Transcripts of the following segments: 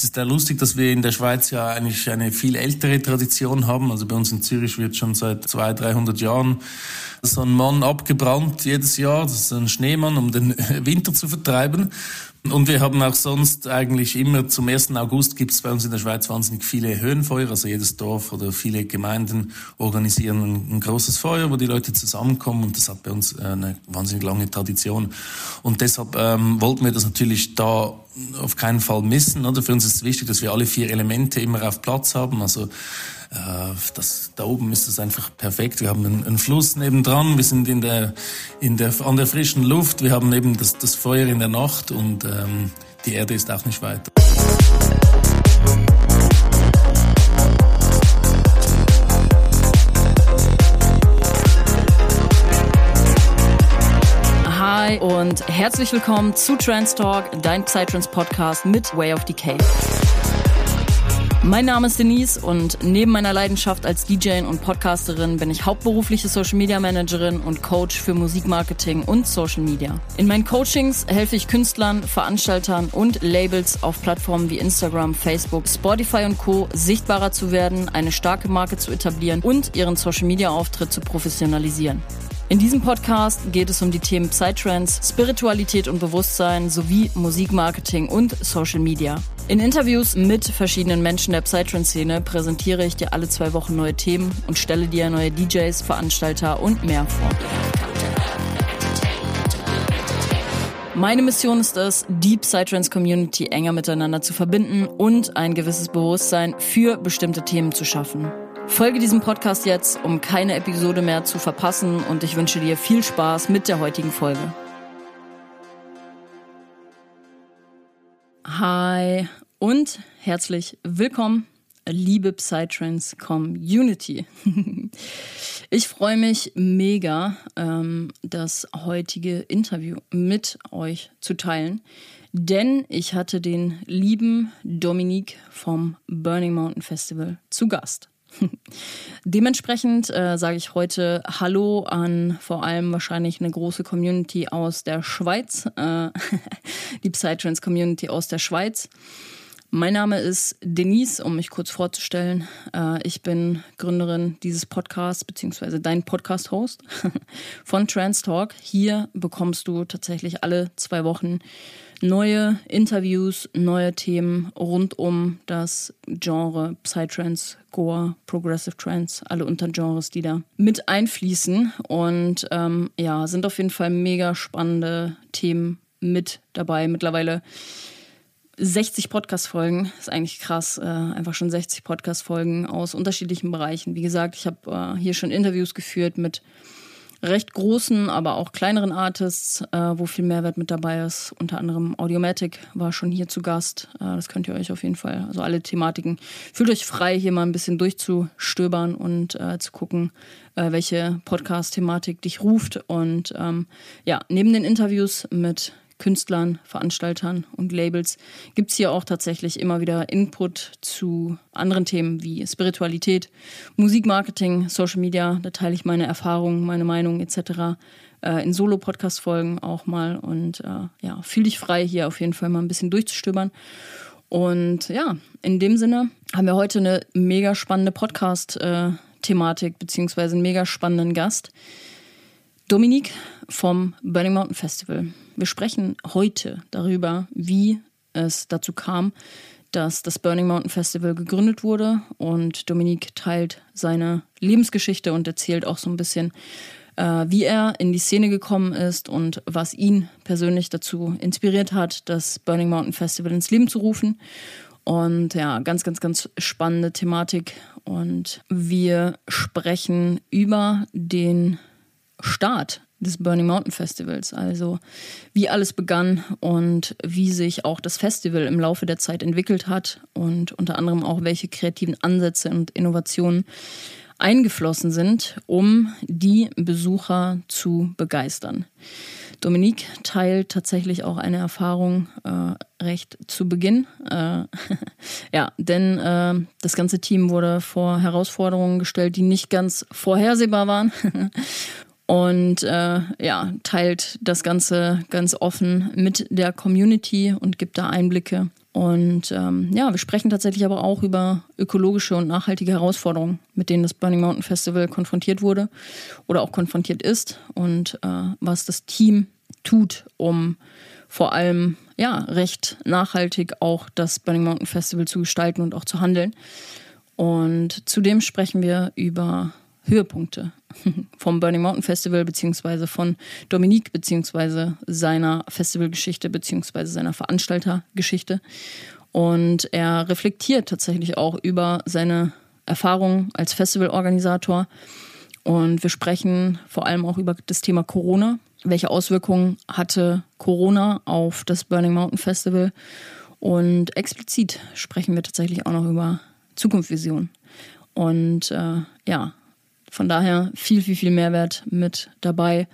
Es ist ja lustig, dass wir in der Schweiz ja eigentlich eine viel ältere Tradition haben. Also bei uns in Zürich wird schon seit 200, 300 Jahren so ein Mann abgebrannt jedes Jahr. Das ist ein Schneemann, um den Winter zu vertreiben. Und wir haben auch sonst eigentlich immer zum 1. August gibt es bei uns in der Schweiz wahnsinnig viele Höhenfeuer. Also jedes Dorf oder viele Gemeinden organisieren ein, ein, großes Feuer, wo die Leute zusammenkommen. Und das hat bei uns eine wahnsinnig lange Tradition. Und deshalb ähm, wollten wir das natürlich da auf keinen Fall missen. Oder? Für uns ist es wichtig, dass wir alle vier Elemente immer auf Platz haben. Also äh, das, da oben ist es einfach perfekt. Wir haben einen, einen, Fluss nebendran, wir sind in der, in der, an der frischen Luft, wir haben eben das, das Feuer in der Nacht und ähm, die Erde ist auch nicht weit. Hi und herzlich willkommen zu Trans Talk, dein Psytrance Podcast mit Way of Decay. Mein Name ist Denise und neben meiner Leidenschaft als DJ und Podcasterin bin ich hauptberufliche Social Media Managerin und Coach für Musikmarketing und Social Media. In meinen Coachings helfe ich Künstlern, Veranstaltern und Labels auf Plattformen wie Instagram, Facebook, Spotify und Co. sichtbarer zu werden, eine starke Marke zu etablieren und ihren Social Media Auftritt zu professionalisieren. In diesem Podcast geht es um die Themen Psytrance, Spiritualität und Bewusstsein sowie Musikmarketing und Social Media. In Interviews mit verschiedenen Menschen der Psytrance-Szene präsentiere ich dir alle zwei Wochen neue Themen und stelle dir neue DJs, Veranstalter und mehr vor. Meine Mission ist es, die Psytrance-Community enger miteinander zu verbinden und ein gewisses Bewusstsein für bestimmte Themen zu schaffen. Folge diesem Podcast jetzt, um keine Episode mehr zu verpassen und ich wünsche dir viel Spaß mit der heutigen Folge. Hi und herzlich willkommen, liebe Psytrance Community. Ich freue mich mega, ähm, das heutige Interview mit euch zu teilen, denn ich hatte den lieben Dominik vom Burning Mountain Festival zu Gast. Dementsprechend äh, sage ich heute Hallo an vor allem wahrscheinlich eine große Community aus der Schweiz, äh, die Psytrance Community aus der Schweiz. Mein Name ist Denise, um mich kurz vorzustellen. Äh, ich bin Gründerin dieses Podcasts, beziehungsweise dein Podcast-Host von Trans Talk. Hier bekommst du tatsächlich alle zwei Wochen neue Interviews, neue Themen rund um das Genre Psytrance, Gore, Progressive Trance, alle Untergenres, die da mit einfließen. Und ähm, ja, sind auf jeden Fall mega spannende Themen mit dabei. Mittlerweile 60 Podcast-Folgen, ist eigentlich krass, äh, einfach schon 60 Podcast-Folgen aus unterschiedlichen Bereichen. Wie gesagt, ich habe äh, hier schon Interviews geführt mit recht großen, aber auch kleineren Artists, äh, wo viel Mehrwert mit dabei ist. Unter anderem Audiomatic war schon hier zu Gast. Äh, das könnt ihr euch auf jeden Fall, also alle Thematiken, fühlt euch frei, hier mal ein bisschen durchzustöbern und äh, zu gucken, äh, welche Podcast-Thematik dich ruft. Und ähm, ja, neben den Interviews mit Künstlern, Veranstaltern und Labels gibt es hier auch tatsächlich immer wieder Input zu anderen Themen wie Spiritualität, Musikmarketing, Social Media. Da teile ich meine Erfahrungen, meine Meinung etc. Äh, in Solo-Podcast-Folgen auch mal. Und äh, ja, fühl dich frei, hier auf jeden Fall mal ein bisschen durchzustöbern. Und ja, in dem Sinne haben wir heute eine mega spannende Podcast-Thematik, beziehungsweise einen mega spannenden Gast. Dominique vom Burning Mountain Festival. Wir sprechen heute darüber, wie es dazu kam, dass das Burning Mountain Festival gegründet wurde und Dominique teilt seine Lebensgeschichte und erzählt auch so ein bisschen, äh, wie er in die Szene gekommen ist und was ihn persönlich dazu inspiriert hat, das Burning Mountain Festival ins Leben zu rufen. Und ja, ganz, ganz, ganz spannende Thematik. Und wir sprechen über den Start des Burning Mountain Festivals, also wie alles begann und wie sich auch das Festival im Laufe der Zeit entwickelt hat und unter anderem auch welche kreativen Ansätze und Innovationen eingeflossen sind, um die Besucher zu begeistern. Dominique teilt tatsächlich auch eine Erfahrung äh, recht zu Beginn. Äh, ja, denn äh, das ganze Team wurde vor Herausforderungen gestellt, die nicht ganz vorhersehbar waren. und äh, ja, teilt das Ganze ganz offen mit der Community und gibt da Einblicke Und ähm, ja, wir sprechen tatsächlich aber auch über ökologische und nachhaltige Herausforderungen, mit denen das Burning Mountain Festival konfrontiert wurde oder auch konfrontiert ist und äh, was das Team tut, um vor allem ja recht nachhaltig auch das Burning Mountain Festival zu gestalten und auch zu handeln. Und zudem sprechen wir über Höhepunkte vom Burning Mountain Festival beziehungsweise von Dominique beziehungsweise seiner Festivalgeschichte beziehungsweise seiner Veranstaltergeschichte. Und er reflektiert tatsächlich auch über seine Erfahrungen als Festivalorganisator. Und wir sprechen vor allem auch über das Thema Corona. Welche Auswirkungen hatte Corona auf das Burning Mountain Festival? Und explizit sprechen wir tatsächlich auch noch über Zukunftsvision. Und äh, ja, von daher viel, viel, viel Mehrwert mit dabei,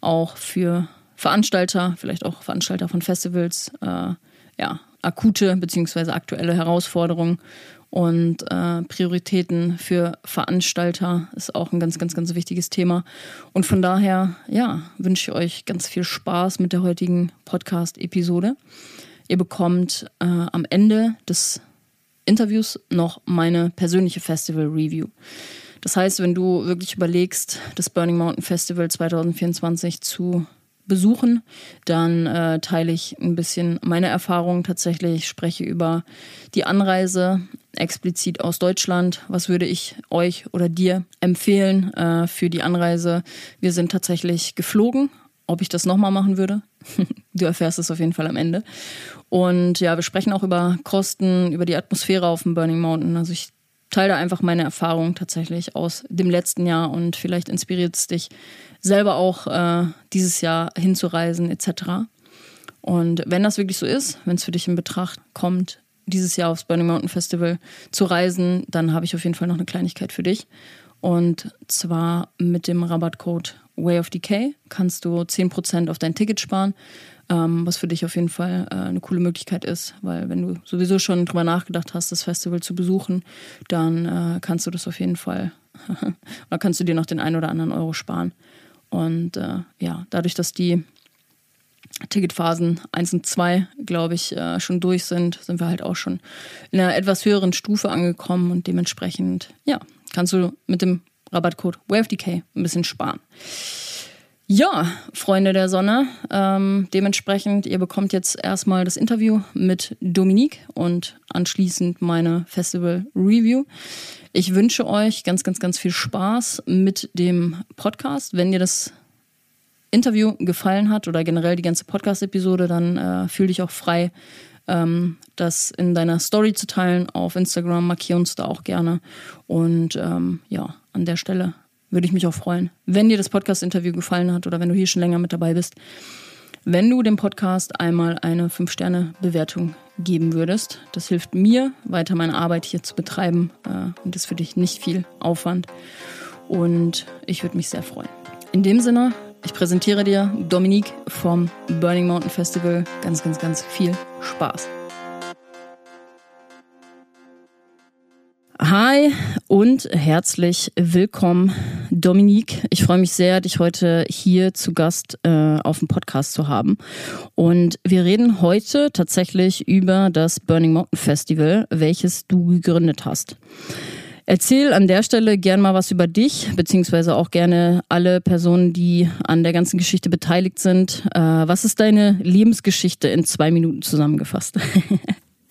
auch für Veranstalter, vielleicht auch Veranstalter von Festivals, äh, ja, akute bzw. aktuelle Herausforderungen und äh, Prioritäten für Veranstalter ist auch ein ganz, ganz, ganz wichtiges Thema. Und von daher, ja, wünsche ich euch ganz viel Spaß mit der heutigen Podcast-Episode. Ihr bekommt äh, am Ende des Interviews noch meine persönliche Festival-Review. Das heißt, wenn du wirklich überlegst, das Burning Mountain Festival 2024 zu besuchen, dann äh, teile ich ein bisschen meine Erfahrungen tatsächlich. Ich spreche über die Anreise explizit aus Deutschland. Was würde ich euch oder dir empfehlen äh, für die Anreise? Wir sind tatsächlich geflogen. Ob ich das nochmal machen würde? du erfährst es auf jeden Fall am Ende. Und ja, wir sprechen auch über Kosten, über die Atmosphäre auf dem Burning Mountain. Also ich teile da einfach meine Erfahrung tatsächlich aus dem letzten Jahr und vielleicht inspiriert es dich selber auch äh, dieses Jahr hinzureisen etc. Und wenn das wirklich so ist, wenn es für dich in Betracht kommt, dieses Jahr aufs Burning Mountain Festival zu reisen, dann habe ich auf jeden Fall noch eine Kleinigkeit für dich. Und zwar mit dem Rabattcode Way of Decay kannst du 10% auf dein Ticket sparen ähm, was für dich auf jeden Fall äh, eine coole Möglichkeit ist, weil wenn du sowieso schon drüber nachgedacht hast, das Festival zu besuchen, dann äh, kannst du das auf jeden Fall, oder kannst du dir noch den einen oder anderen Euro sparen. Und äh, ja, dadurch, dass die Ticketphasen 1 und 2, glaube ich, äh, schon durch sind, sind wir halt auch schon in einer etwas höheren Stufe angekommen und dementsprechend, ja, kannst du mit dem Rabattcode WaveDK ein bisschen sparen. Ja, Freunde der Sonne. Ähm, dementsprechend, ihr bekommt jetzt erstmal das Interview mit Dominique und anschließend meine Festival Review. Ich wünsche euch ganz, ganz, ganz viel Spaß mit dem Podcast. Wenn dir das Interview gefallen hat oder generell die ganze Podcast-Episode, dann äh, fühl dich auch frei, ähm, das in deiner Story zu teilen auf Instagram. Markier uns da auch gerne. Und ähm, ja, an der Stelle würde ich mich auch freuen, wenn dir das Podcast-Interview gefallen hat oder wenn du hier schon länger mit dabei bist, wenn du dem Podcast einmal eine 5-Sterne-Bewertung geben würdest. Das hilft mir, weiter meine Arbeit hier zu betreiben äh, und ist für dich nicht viel Aufwand. Und ich würde mich sehr freuen. In dem Sinne, ich präsentiere dir Dominique vom Burning Mountain Festival. Ganz, ganz, ganz viel Spaß. Hi und herzlich willkommen, Dominique. Ich freue mich sehr, dich heute hier zu Gast äh, auf dem Podcast zu haben. Und wir reden heute tatsächlich über das Burning Mountain Festival, welches du gegründet hast. Erzähl an der Stelle gern mal was über dich, beziehungsweise auch gerne alle Personen, die an der ganzen Geschichte beteiligt sind. Äh, was ist deine Lebensgeschichte in zwei Minuten zusammengefasst?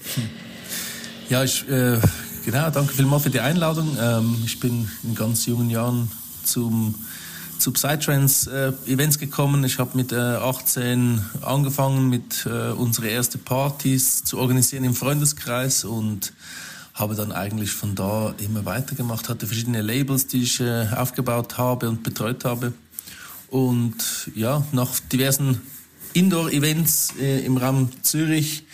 ja, ich äh, Genau, danke vielmals für die Einladung. Ähm, ich bin in ganz jungen Jahren zum, zu Psytrance-Events äh, gekommen. Ich habe mit äh, 18 angefangen, mit äh, unsere ersten Partys zu organisieren im Freundeskreis und habe dann eigentlich von da immer weitergemacht, hatte verschiedene Labels, die ich äh, aufgebaut habe und betreut habe. Und ja, nach diversen Indoor-Events äh, im Raum Zürich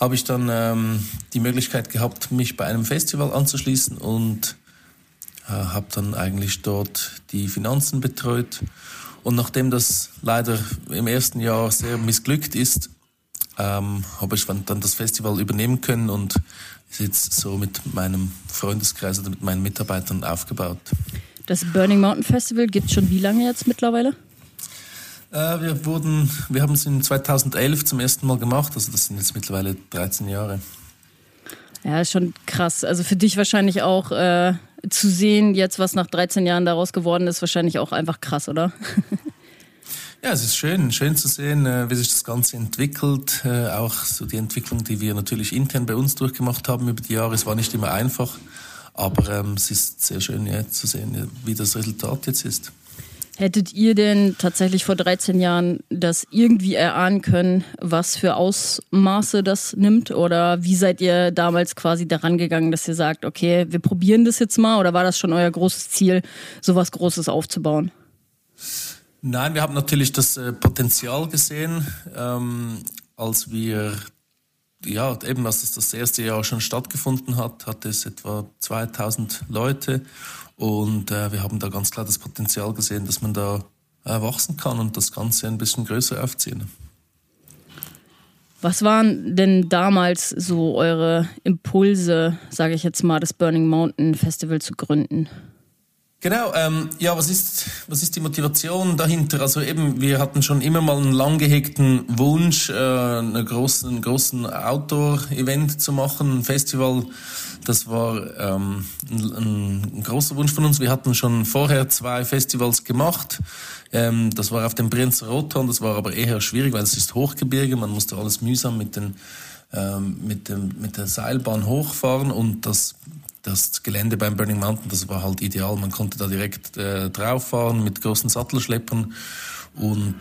habe ich dann ähm, die Möglichkeit gehabt, mich bei einem Festival anzuschließen und äh, habe dann eigentlich dort die Finanzen betreut. Und nachdem das leider im ersten Jahr sehr missglückt ist, ähm, habe ich dann das Festival übernehmen können und ist jetzt so mit meinem Freundeskreis oder mit meinen Mitarbeitern aufgebaut. Das Burning Mountain Festival gibt schon wie lange jetzt mittlerweile? Äh, wir wurden, wir haben es in 2011 zum ersten Mal gemacht, also das sind jetzt mittlerweile 13 Jahre. Ja, ist schon krass. Also für dich wahrscheinlich auch äh, zu sehen, jetzt was nach 13 Jahren daraus geworden ist, wahrscheinlich auch einfach krass, oder? Ja, es ist schön, schön zu sehen, äh, wie sich das Ganze entwickelt. Äh, auch so die Entwicklung, die wir natürlich intern bei uns durchgemacht haben über die Jahre. Es war nicht immer einfach, aber ähm, es ist sehr schön ja, zu sehen, wie das Resultat jetzt ist. Hättet ihr denn tatsächlich vor 13 Jahren das irgendwie erahnen können, was für Ausmaße das nimmt? Oder wie seid ihr damals quasi daran gegangen, dass ihr sagt, okay, wir probieren das jetzt mal? Oder war das schon euer großes Ziel, sowas Großes aufzubauen? Nein, wir haben natürlich das äh, Potenzial gesehen, ähm, als wir, ja, eben als das, das erste Jahr schon stattgefunden hat, hatte es etwa 2000 Leute und äh, wir haben da ganz klar das Potenzial gesehen, dass man da äh, wachsen kann und das Ganze ein bisschen größer aufziehen. Was waren denn damals so eure Impulse, sage ich jetzt mal, das Burning Mountain Festival zu gründen? Genau, ähm, ja, was ist, was ist die Motivation dahinter? Also eben, wir hatten schon immer mal einen lang gehegten Wunsch, äh, einen großen, großen Outdoor-Event zu machen, ein Festival. Das war ähm, ein, ein, großer Wunsch von uns. Wir hatten schon vorher zwei Festivals gemacht. Ähm, das war auf dem Brienzer Rothorn, das war aber eher schwierig, weil es ist Hochgebirge, man musste alles mühsam mit den ähm, mit, dem, mit der Seilbahn hochfahren und das das Gelände beim Burning Mountain, das war halt ideal. Man konnte da direkt äh, drauf fahren mit großen Sattelschleppern. Und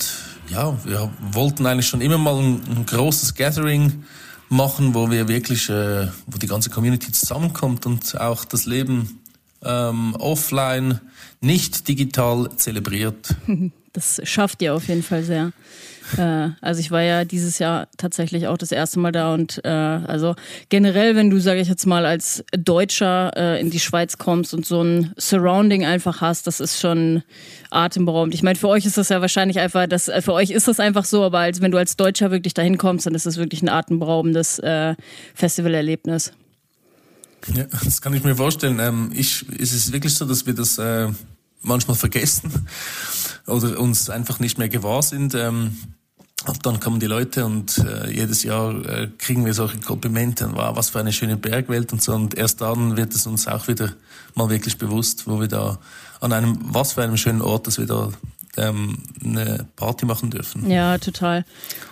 ja, wir wollten eigentlich schon immer mal ein, ein großes Gathering machen, wo wir wirklich, äh, wo die ganze Community zusammenkommt und auch das Leben ähm, offline, nicht digital zelebriert. Das schafft ihr auf jeden Fall sehr. Äh, also ich war ja dieses Jahr tatsächlich auch das erste Mal da und äh, also generell, wenn du, sage ich jetzt mal, als Deutscher äh, in die Schweiz kommst und so ein Surrounding einfach hast, das ist schon atemberaubend. Ich meine, für euch ist das ja wahrscheinlich einfach, das, äh, für euch ist das einfach so, aber als wenn du als Deutscher wirklich dahin kommst, dann ist das wirklich ein atemberaubendes äh, Festivalerlebnis. Ja, das kann ich mir vorstellen. Ähm, ich, ist es wirklich so, dass wir das äh, manchmal vergessen oder uns einfach nicht mehr gewahr sind. Ähm, und dann kommen die Leute und äh, jedes Jahr äh, kriegen wir solche Komplimente, wow, was für eine schöne Bergwelt und so. Und erst dann wird es uns auch wieder mal wirklich bewusst, wo wir da an einem, was für einem schönen Ort, dass wir da ähm, eine Party machen dürfen. Ja, total.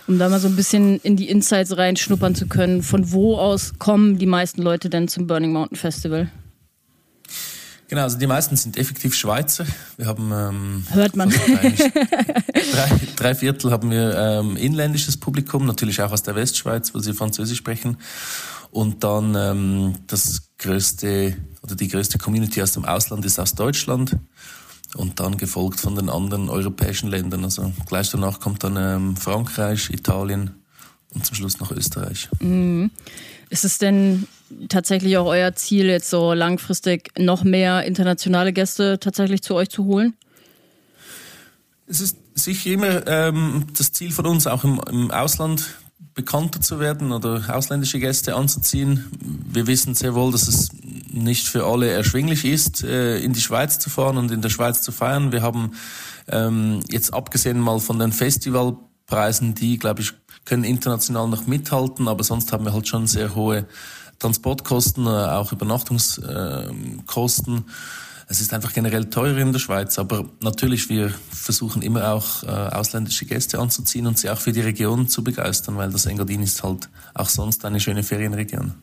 Um da mal so ein bisschen in die Insights reinschnuppern zu können, von wo aus kommen die meisten Leute denn zum Burning Mountain Festival? Genau, also die meisten sind effektiv Schweizer. Wir haben ähm, hört man drei, drei, Viertel haben wir ähm, inländisches Publikum, natürlich auch aus der Westschweiz, wo sie Französisch sprechen. Und dann ähm, das größte oder die größte Community aus dem Ausland ist aus Deutschland und dann gefolgt von den anderen europäischen Ländern. Also gleich danach kommt dann ähm, Frankreich, Italien und zum Schluss noch Österreich. Mhm. Ist es denn tatsächlich auch euer Ziel, jetzt so langfristig noch mehr internationale Gäste tatsächlich zu euch zu holen? Es ist sicher immer ähm, das Ziel von uns, auch im, im Ausland bekannter zu werden oder ausländische Gäste anzuziehen. Wir wissen sehr wohl, dass es nicht für alle erschwinglich ist, äh, in die Schweiz zu fahren und in der Schweiz zu feiern. Wir haben ähm, jetzt abgesehen mal von den Festivalpreisen, die, glaube ich, können international noch mithalten, aber sonst haben wir halt schon sehr hohe Transportkosten, äh, auch Übernachtungskosten. Es ist einfach generell teurer in der Schweiz, aber natürlich, wir versuchen immer auch äh, ausländische Gäste anzuziehen und sie auch für die Region zu begeistern, weil das Engadin ist halt auch sonst eine schöne Ferienregion.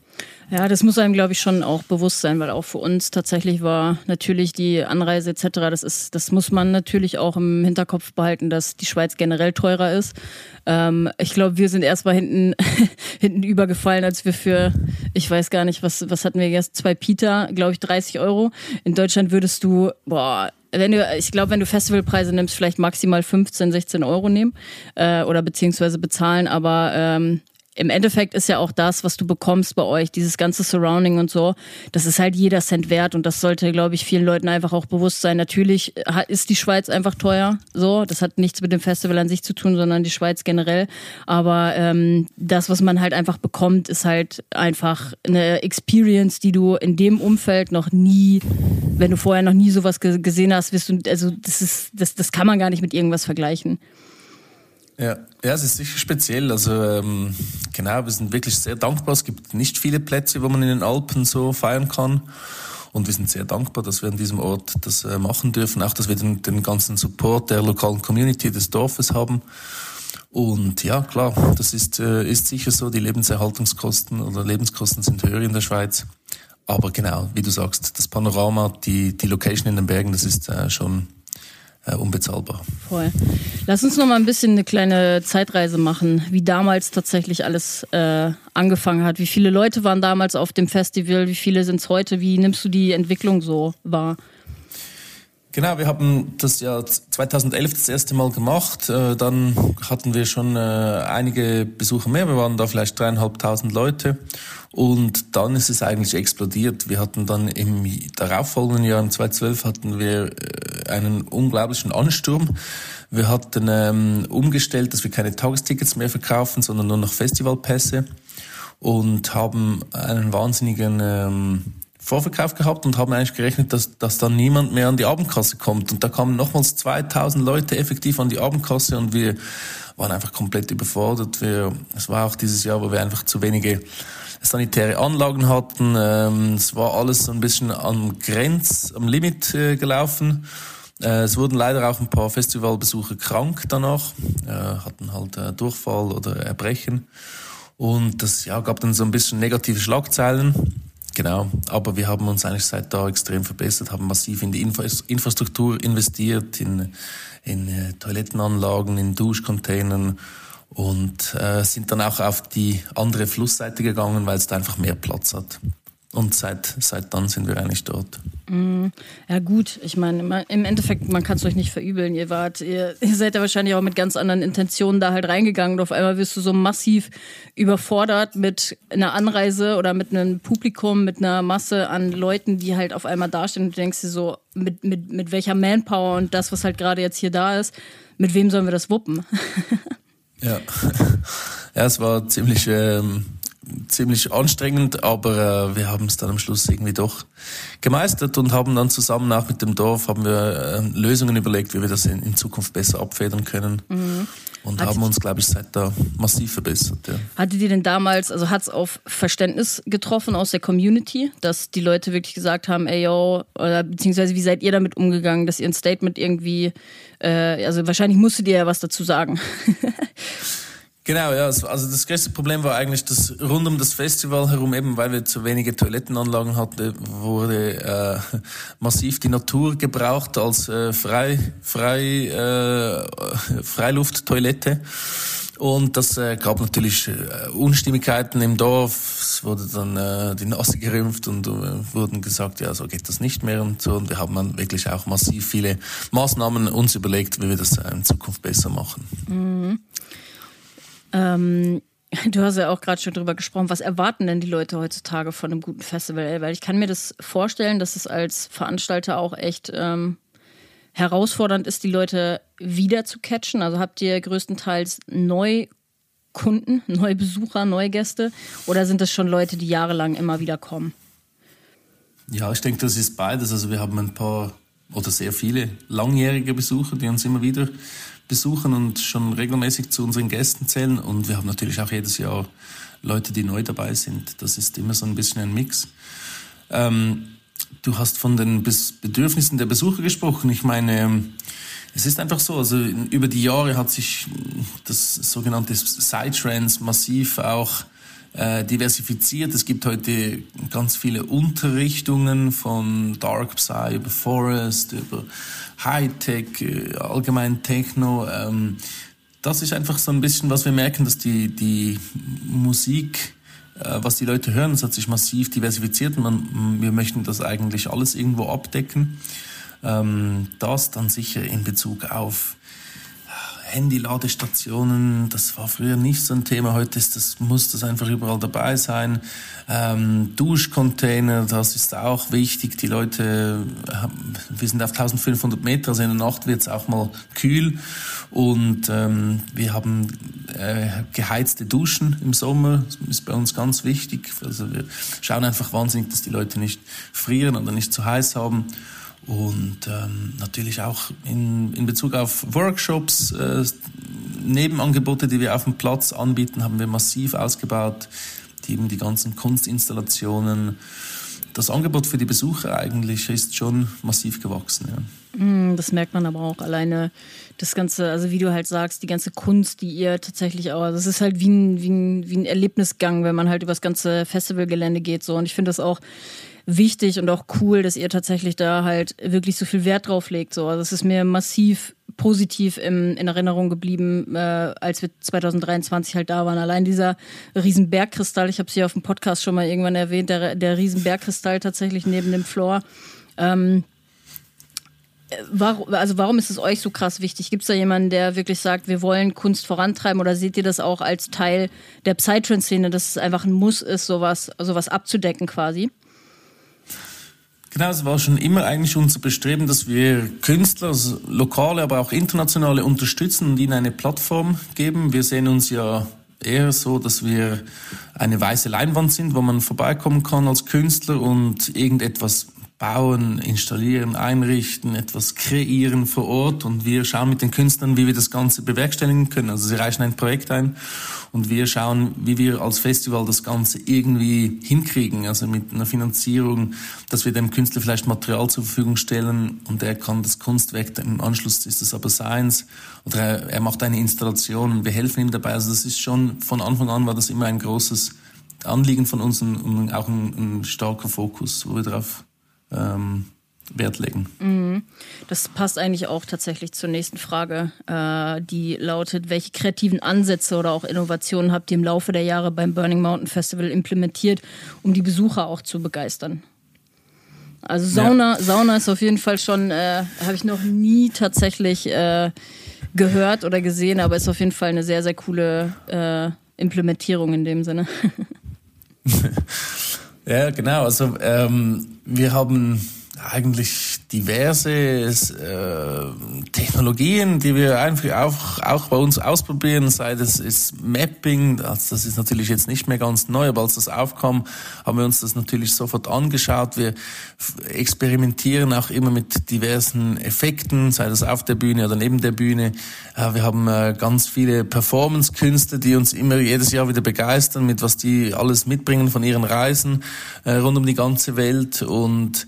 Ja, das muss einem, glaube ich, schon auch bewusst sein, weil auch für uns tatsächlich war natürlich die Anreise etc., das ist, das muss man natürlich auch im Hinterkopf behalten, dass die Schweiz generell teurer ist. Ähm, ich glaube, wir sind erstmal hinten, hinten übergefallen, als wir für, ich weiß gar nicht, was, was hatten wir jetzt, zwei Pita, glaube ich, 30 Euro. In Deutschland würdest du, boah, wenn du, ich glaube, wenn du Festivalpreise nimmst, vielleicht maximal 15, 16 Euro nehmen äh, oder beziehungsweise bezahlen, aber ähm, im Endeffekt ist ja auch das, was du bekommst bei euch, dieses ganze Surrounding und so, das ist halt jeder Cent wert und das sollte, glaube ich, vielen Leuten einfach auch bewusst sein. Natürlich ist die Schweiz einfach teuer, so, das hat nichts mit dem Festival an sich zu tun, sondern die Schweiz generell. Aber ähm, das, was man halt einfach bekommt, ist halt einfach eine Experience, die du in dem Umfeld noch nie, wenn du vorher noch nie sowas gesehen hast, wirst du, also das ist, das, das kann man gar nicht mit irgendwas vergleichen. Ja, ja, es ist sicher speziell. Also ähm, genau, wir sind wirklich sehr dankbar. Es gibt nicht viele Plätze, wo man in den Alpen so feiern kann. Und wir sind sehr dankbar, dass wir an diesem Ort das äh, machen dürfen, auch dass wir den, den ganzen Support der lokalen Community des Dorfes haben. Und ja, klar, das ist, äh, ist sicher so, die Lebenserhaltungskosten oder Lebenskosten sind höher in der Schweiz. Aber genau, wie du sagst, das Panorama, die, die Location in den Bergen, das ist äh, schon äh, unbezahlbar. Voll. Lass uns noch mal ein bisschen eine kleine Zeitreise machen, wie damals tatsächlich alles äh, angefangen hat. Wie viele Leute waren damals auf dem Festival? Wie viele sind es heute? Wie nimmst du die Entwicklung so wahr? Genau, wir haben das ja 2011 das erste Mal gemacht. Äh, dann hatten wir schon äh, einige Besucher mehr. Wir waren da vielleicht dreieinhalbtausend Leute. Und dann ist es eigentlich explodiert. Wir hatten dann im darauffolgenden Jahr, im 2012, hatten wir äh, einen unglaublichen Ansturm. Wir hatten ähm, umgestellt, dass wir keine Tagestickets mehr verkaufen, sondern nur noch Festivalpässe und haben einen wahnsinnigen ähm, Vorverkauf gehabt und haben eigentlich gerechnet, dass, dass dann niemand mehr an die Abendkasse kommt. Und da kamen nochmals 2000 Leute effektiv an die Abendkasse und wir waren einfach komplett überfordert. Wir, es war auch dieses Jahr, wo wir einfach zu wenige sanitäre Anlagen hatten. Ähm, es war alles so ein bisschen am Grenz, am Limit äh, gelaufen. Äh, es wurden leider auch ein paar Festivalbesucher krank danach, äh, hatten halt äh, Durchfall oder Erbrechen. Und das ja, gab dann so ein bisschen negative Schlagzeilen. Genau, aber wir haben uns eigentlich seit da extrem verbessert, haben massiv in die Infra Infrastruktur investiert, in, in äh, Toilettenanlagen, in Duschcontainern und äh, sind dann auch auf die andere Flussseite gegangen, weil es da einfach mehr Platz hat. Und seit, seit dann sind wir eigentlich dort. Mm, ja gut, ich meine, im Endeffekt, man kann es euch nicht verübeln. Ihr wart, ihr, ihr, seid ja wahrscheinlich auch mit ganz anderen Intentionen da halt reingegangen und auf einmal wirst du so massiv überfordert mit einer Anreise oder mit einem Publikum, mit einer Masse an Leuten, die halt auf einmal dastehen und du denkst dir so, mit, mit, mit welcher Manpower und das, was halt gerade jetzt hier da ist, mit wem sollen wir das wuppen? ja. ja, es war ziemlich ähm, ziemlich anstrengend, aber äh, wir haben es dann am Schluss irgendwie doch gemeistert und haben dann zusammen auch mit dem Dorf haben wir äh, Lösungen überlegt, wie wir das in, in Zukunft besser abfedern können. Mhm. Und Hattet haben uns, glaube ich, seit da massiv verbessert. Ja. Hattet ihr denn damals, also hat es auf Verständnis getroffen aus der Community, dass die Leute wirklich gesagt haben, ey yo, oder beziehungsweise wie seid ihr damit umgegangen, dass ihr ein Statement irgendwie, äh, also wahrscheinlich musstet ihr ja was dazu sagen. Genau, ja. Also das größte Problem war eigentlich, dass rund um das Festival herum, eben weil wir zu wenige Toilettenanlagen hatten, wurde äh, massiv die Natur gebraucht als äh, frei, frei, äh, Freilufttoilette. Und das äh, gab natürlich äh, Unstimmigkeiten im Dorf. Es wurde dann äh, die Nase gerümpft und äh, wurden gesagt, ja, so geht das nicht mehr und so. Und wir haben dann wirklich auch massiv viele Maßnahmen uns überlegt, wie wir das äh, in Zukunft besser machen. Mhm. Ähm, du hast ja auch gerade schon drüber gesprochen. Was erwarten denn die Leute heutzutage von einem guten Festival? Weil ich kann mir das vorstellen, dass es als Veranstalter auch echt ähm, herausfordernd ist, die Leute wieder zu catchen. Also habt ihr größtenteils Neukunden, neue Besucher, neue Gäste? Oder sind das schon Leute, die jahrelang immer wieder kommen? Ja, ich denke, das ist beides. Also wir haben ein paar oder sehr viele langjährige Besucher, die uns immer wieder besuchen und schon regelmäßig zu unseren Gästen zählen. Und wir haben natürlich auch jedes Jahr Leute, die neu dabei sind. Das ist immer so ein bisschen ein Mix. Ähm, du hast von den Bedürfnissen der Besucher gesprochen. Ich meine, es ist einfach so, also über die Jahre hat sich das sogenannte Psytrance massiv auch äh, diversifiziert. Es gibt heute ganz viele Unterrichtungen von Dark Psy über Forest, über Hightech, äh, allgemein Techno. Ähm, das ist einfach so ein bisschen, was wir merken, dass die, die Musik, äh, was die Leute hören, das hat sich massiv diversifiziert. Man, wir möchten das eigentlich alles irgendwo abdecken. Ähm, das dann sicher in Bezug auf Handy-Ladestationen, das war früher nicht so ein Thema, heute ist das, muss das einfach überall dabei sein. Ähm, Duschcontainer, das ist auch wichtig. Die Leute, wir sind auf 1500 Meter, also in der Nacht wird es auch mal kühl und ähm, wir haben äh, geheizte Duschen im Sommer, das ist bei uns ganz wichtig. Also wir schauen einfach wahnsinnig, dass die Leute nicht frieren oder nicht zu heiß haben. Und ähm, natürlich auch in, in Bezug auf Workshops äh, Nebenangebote, die wir auf dem Platz anbieten, haben wir massiv ausgebaut. Die, eben die ganzen Kunstinstallationen. Das Angebot für die Besucher eigentlich ist schon massiv gewachsen. Ja. Mm, das merkt man aber auch alleine das ganze, also wie du halt sagst, die ganze Kunst, die ihr tatsächlich auch, das ist halt wie ein, wie ein, wie ein Erlebnisgang, wenn man halt über das ganze Festivalgelände geht. So. Und ich finde das auch wichtig und auch cool, dass ihr tatsächlich da halt wirklich so viel Wert drauf legt. So. Also es ist mir massiv positiv im, in Erinnerung geblieben, äh, als wir 2023 halt da waren. Allein dieser riesen Bergkristall, ich habe es hier auf dem Podcast schon mal irgendwann erwähnt, der, der riesen Bergkristall tatsächlich neben dem Floor. Ähm, Warum, also warum ist es euch so krass wichtig? Gibt es da jemanden, der wirklich sagt, wir wollen Kunst vorantreiben oder seht ihr das auch als Teil der Psytrance-Szene, dass es einfach ein Muss ist, sowas, sowas abzudecken quasi? Genau, es war schon immer eigentlich unser Bestreben, dass wir Künstler, also lokale, aber auch internationale unterstützen und ihnen eine Plattform geben. Wir sehen uns ja eher so, dass wir eine weiße Leinwand sind, wo man vorbeikommen kann als Künstler und irgendetwas bauen, installieren, einrichten, etwas kreieren vor Ort und wir schauen mit den Künstlern, wie wir das Ganze bewerkstelligen können. Also sie reichen ein Projekt ein und wir schauen, wie wir als Festival das Ganze irgendwie hinkriegen, also mit einer Finanzierung, dass wir dem Künstler vielleicht Material zur Verfügung stellen und er kann das Kunstwerk, im Anschluss ist es aber seins oder er, er macht eine Installation und wir helfen ihm dabei. Also das ist schon, von Anfang an war das immer ein großes Anliegen von uns und auch ein, ein starker Fokus, wo wir darauf ähm, Wert legen. Mhm. Das passt eigentlich auch tatsächlich zur nächsten Frage, äh, die lautet, welche kreativen Ansätze oder auch Innovationen habt ihr im Laufe der Jahre beim Burning Mountain Festival implementiert, um die Besucher auch zu begeistern? Also Sauna, ja. Sauna ist auf jeden Fall schon, äh, habe ich noch nie tatsächlich äh, gehört oder gesehen, aber ist auf jeden Fall eine sehr, sehr coole äh, Implementierung in dem Sinne. Ja, genau. Also ähm, wir haben eigentlich diverse äh, Technologien, die wir einfach auch, auch bei uns ausprobieren, sei das ist Mapping, das, das ist natürlich jetzt nicht mehr ganz neu, aber als das aufkam, haben wir uns das natürlich sofort angeschaut. Wir experimentieren auch immer mit diversen Effekten, sei das auf der Bühne oder neben der Bühne. Äh, wir haben äh, ganz viele Performance-Künste, die uns immer jedes Jahr wieder begeistern, mit was die alles mitbringen von ihren Reisen äh, rund um die ganze Welt und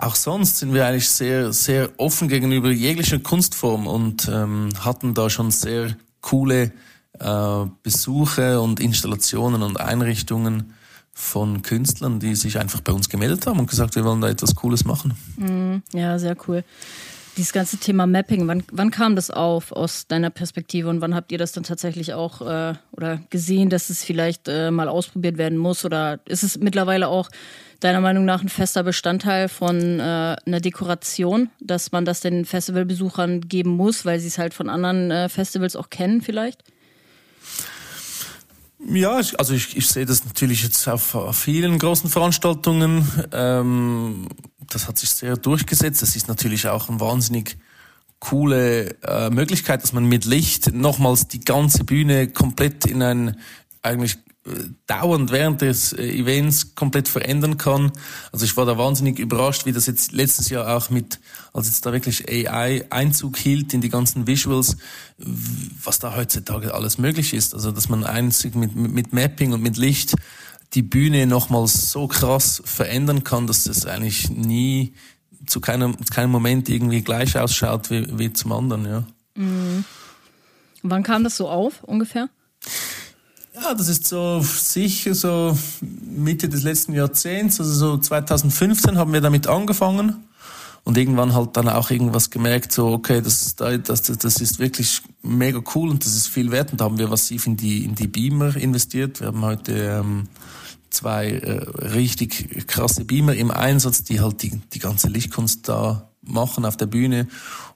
auch sonst sind wir eigentlich sehr, sehr offen gegenüber jeglicher Kunstform und ähm, hatten da schon sehr coole äh, Besuche und Installationen und Einrichtungen von Künstlern, die sich einfach bei uns gemeldet haben und gesagt, wir wollen da etwas Cooles machen. Mm, ja, sehr cool. Dieses ganze Thema Mapping, wann, wann kam das auf aus deiner Perspektive und wann habt ihr das dann tatsächlich auch äh, oder gesehen, dass es vielleicht äh, mal ausprobiert werden muss? Oder ist es mittlerweile auch deiner Meinung nach ein fester Bestandteil von äh, einer Dekoration, dass man das den Festivalbesuchern geben muss, weil sie es halt von anderen äh, Festivals auch kennen vielleicht? Ja, also ich, ich sehe das natürlich jetzt auf, vielen großen Veranstaltungen. Ähm, das hat sich sehr durchgesetzt. Es ist natürlich auch ein wahnsinnig coole äh, Möglichkeit, dass man mit Licht nochmals die ganze Bühne komplett in ein eigentlich dauernd während des äh, Events komplett verändern kann. Also ich war da wahnsinnig überrascht, wie das jetzt letztes Jahr auch mit, als jetzt da wirklich AI Einzug hielt in die ganzen Visuals, was da heutzutage alles möglich ist. Also dass man einzig mit, mit Mapping und mit Licht die Bühne nochmals so krass verändern kann, dass das eigentlich nie zu keinem, zu keinem Moment irgendwie gleich ausschaut wie, wie zum anderen, ja. Mhm. Wann kam das so auf ungefähr? Ja, das ist so sicher so Mitte des letzten Jahrzehnts, also so 2015 haben wir damit angefangen und irgendwann halt dann auch irgendwas gemerkt, so okay, das, das, das ist wirklich mega cool und das ist viel wert und da haben wir massiv in die, in die Beamer investiert. Wir haben heute ähm, zwei äh, richtig krasse Beamer im Einsatz, die halt die, die ganze Lichtkunst da machen auf der Bühne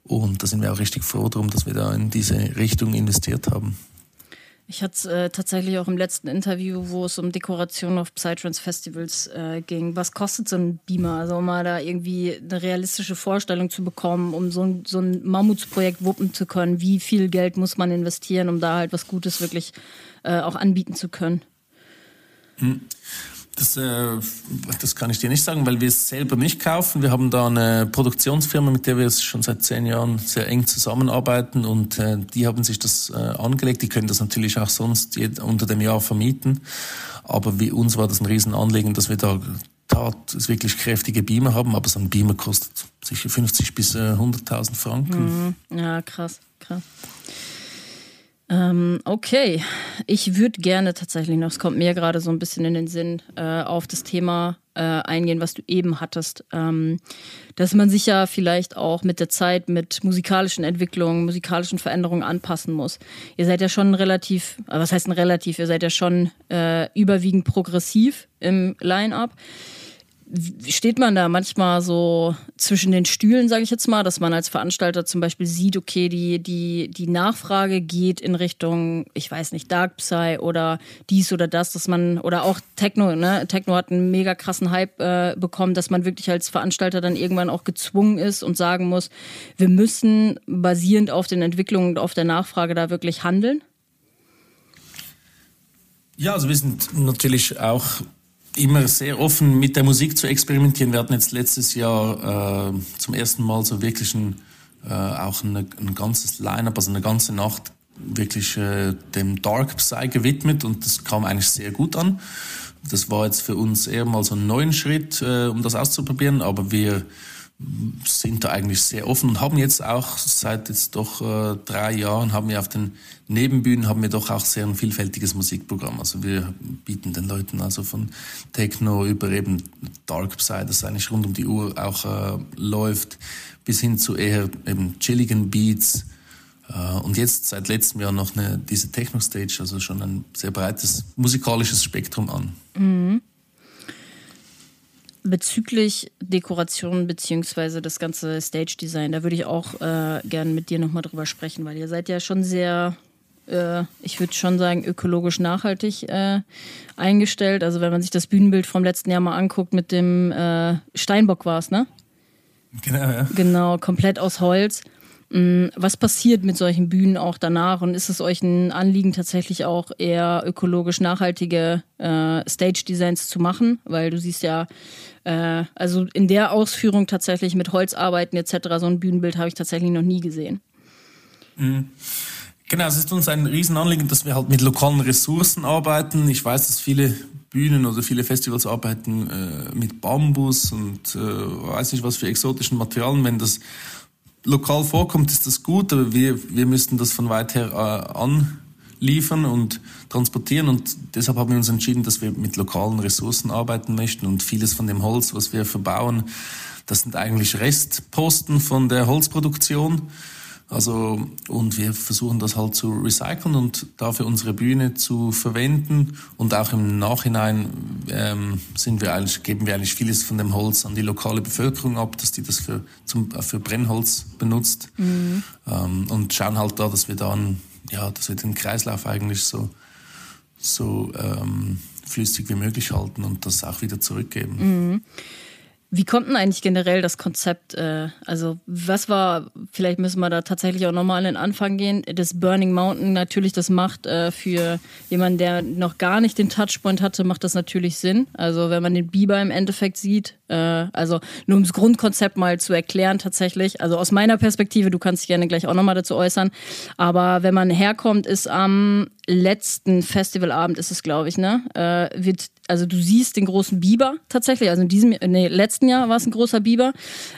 und da sind wir auch richtig froh drum, dass wir da in diese Richtung investiert haben. Ich hatte es äh, tatsächlich auch im letzten Interview, wo es um Dekoration auf Psytrance-Festivals äh, ging. Was kostet so ein Beamer? Also um mal da irgendwie eine realistische Vorstellung zu bekommen, um so ein, so ein Mammutsprojekt wuppen zu können. Wie viel Geld muss man investieren, um da halt was Gutes wirklich äh, auch anbieten zu können? Hm. Das, äh, das kann ich dir nicht sagen, weil wir es selber nicht kaufen. Wir haben da eine Produktionsfirma, mit der wir schon seit zehn Jahren sehr eng zusammenarbeiten und äh, die haben sich das äh, angelegt. Die können das natürlich auch sonst unter dem Jahr vermieten. Aber wie uns war das ein Riesenanliegen, dass wir da tat wirklich kräftige Beamer haben, aber so ein Beamer kostet sicher 50 bis 100.000 äh, Franken. Mhm. Ja, krass, krass. Ähm, okay, ich würde gerne tatsächlich noch, es kommt mir gerade so ein bisschen in den Sinn, äh, auf das Thema äh, eingehen, was du eben hattest. Ähm, dass man sich ja vielleicht auch mit der Zeit, mit musikalischen Entwicklungen, musikalischen Veränderungen anpassen muss. Ihr seid ja schon relativ, äh, was heißt ein relativ, ihr seid ja schon äh, überwiegend progressiv im Line-up steht man da manchmal so zwischen den Stühlen, sage ich jetzt mal, dass man als Veranstalter zum Beispiel sieht, okay, die, die, die Nachfrage geht in Richtung, ich weiß nicht, Dark Psy oder dies oder das, dass man, oder auch Techno, ne? Techno hat einen mega krassen Hype äh, bekommen, dass man wirklich als Veranstalter dann irgendwann auch gezwungen ist und sagen muss, wir müssen basierend auf den Entwicklungen und auf der Nachfrage da wirklich handeln? Ja, also wir sind natürlich auch immer sehr offen mit der Musik zu experimentieren. Wir hatten jetzt letztes Jahr äh, zum ersten Mal so wirklich ein, äh, auch eine, ein ganzes Line-up, also eine ganze Nacht wirklich äh, dem Dark Psy gewidmet und das kam eigentlich sehr gut an. Das war jetzt für uns eher mal so ein neuen Schritt, äh, um das auszuprobieren, aber wir sind da eigentlich sehr offen und haben jetzt auch seit jetzt doch äh, drei Jahren haben wir auf den Nebenbühnen haben wir doch auch sehr ein vielfältiges Musikprogramm. Also wir bieten den Leuten also von Techno über eben Dark Psy, das eigentlich rund um die Uhr auch äh, läuft, bis hin zu eher eben chilligen Beats. Äh, und jetzt seit letztem Jahr noch eine, diese Techno Stage, also schon ein sehr breites musikalisches Spektrum an. Mhm bezüglich Dekoration beziehungsweise das ganze Stage Design, da würde ich auch äh, gerne mit dir nochmal drüber sprechen, weil ihr seid ja schon sehr, äh, ich würde schon sagen, ökologisch nachhaltig äh, eingestellt. Also wenn man sich das Bühnenbild vom letzten Jahr mal anguckt mit dem äh, Steinbock war es, ne? Genau, ja. Genau, komplett aus Holz. Mm, was passiert mit solchen Bühnen auch danach? Und ist es euch ein Anliegen, tatsächlich auch eher ökologisch nachhaltige äh, Stage-Designs zu machen? Weil du siehst ja, äh, also in der Ausführung tatsächlich mit Holzarbeiten etc., so ein Bühnenbild habe ich tatsächlich noch nie gesehen. Mhm. Genau, es ist uns ein Riesenanliegen, dass wir halt mit lokalen Ressourcen arbeiten. Ich weiß, dass viele Bühnen oder viele Festivals arbeiten äh, mit Bambus und äh, weiß nicht was für exotischen Materialien. Wenn das lokal vorkommt, ist das gut, aber wir, wir müssten das von weit her äh, anliefern und transportieren und deshalb haben wir uns entschieden, dass wir mit lokalen Ressourcen arbeiten möchten und vieles von dem Holz, was wir verbauen, das sind eigentlich Restposten von der Holzproduktion also, und wir versuchen das halt zu recyceln und dafür unsere Bühne zu verwenden. Und auch im Nachhinein ähm, sind wir eigentlich, geben wir eigentlich vieles von dem Holz an die lokale Bevölkerung ab, dass die das für, zum, für Brennholz benutzt. Mhm. Ähm, und schauen halt da, dass wir dann, ja, dass wir den Kreislauf eigentlich so, so ähm, flüssig wie möglich halten und das auch wieder zurückgeben. Mhm. Wie kommt denn eigentlich generell das Konzept? Äh, also, was war, vielleicht müssen wir da tatsächlich auch nochmal an den Anfang gehen, das Burning Mountain natürlich das macht äh, für jemanden, der noch gar nicht den Touchpoint hatte, macht das natürlich Sinn. Also, wenn man den Biber im Endeffekt sieht, äh, also nur um das Grundkonzept mal zu erklären tatsächlich, also aus meiner Perspektive, du kannst dich gerne gleich auch nochmal dazu äußern, aber wenn man herkommt, ist am letzten Festivalabend ist es, glaube ich, ne, äh, wird also du siehst den großen Biber tatsächlich, also in diesem, nee, letzten Jahr war es ein großer Biber,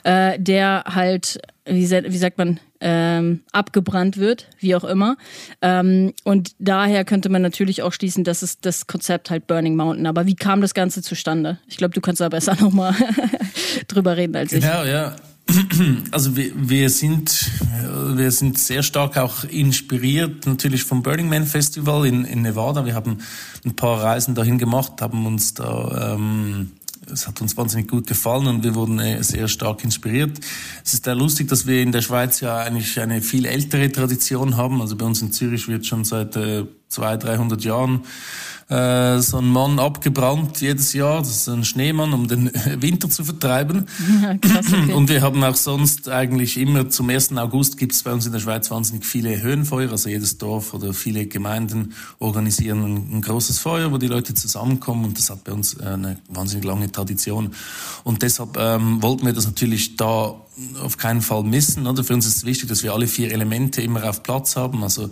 äh, der halt, wie, wie sagt man, ähm, abgebrannt wird, wie auch immer. Ähm, und daher könnte man natürlich auch schließen, dass es das Konzept halt Burning Mountain. Aber wie kam das Ganze zustande? Ich glaube, du kannst da besser nochmal drüber reden als ich. Genau, ja. Also wir, wir sind wir sind sehr stark auch inspiriert natürlich vom Burning Man Festival in, in Nevada. Wir haben ein paar Reisen dahin gemacht, haben uns da ähm, es hat uns wahnsinnig gut gefallen und wir wurden äh, sehr stark inspiriert. Es ist sehr lustig, dass wir in der Schweiz ja eigentlich eine viel ältere Tradition haben. Also bei uns in Zürich wird schon seit äh, 200, 300 Jahren äh, so ein Mann abgebrannt jedes Jahr. Das ist ein Schneemann, um den Winter zu vertreiben. Ja, krass, okay. Und wir haben auch sonst eigentlich immer zum 1. August gibt es bei uns in der Schweiz wahnsinnig viele Höhenfeuer. Also jedes Dorf oder viele Gemeinden organisieren ein, ein großes Feuer, wo die Leute zusammenkommen. Und das hat bei uns eine wahnsinnig lange Tradition. Und deshalb ähm, wollten wir das natürlich da auf keinen Fall missen. Oder? Für uns ist es wichtig, dass wir alle vier Elemente immer auf Platz haben. Also äh,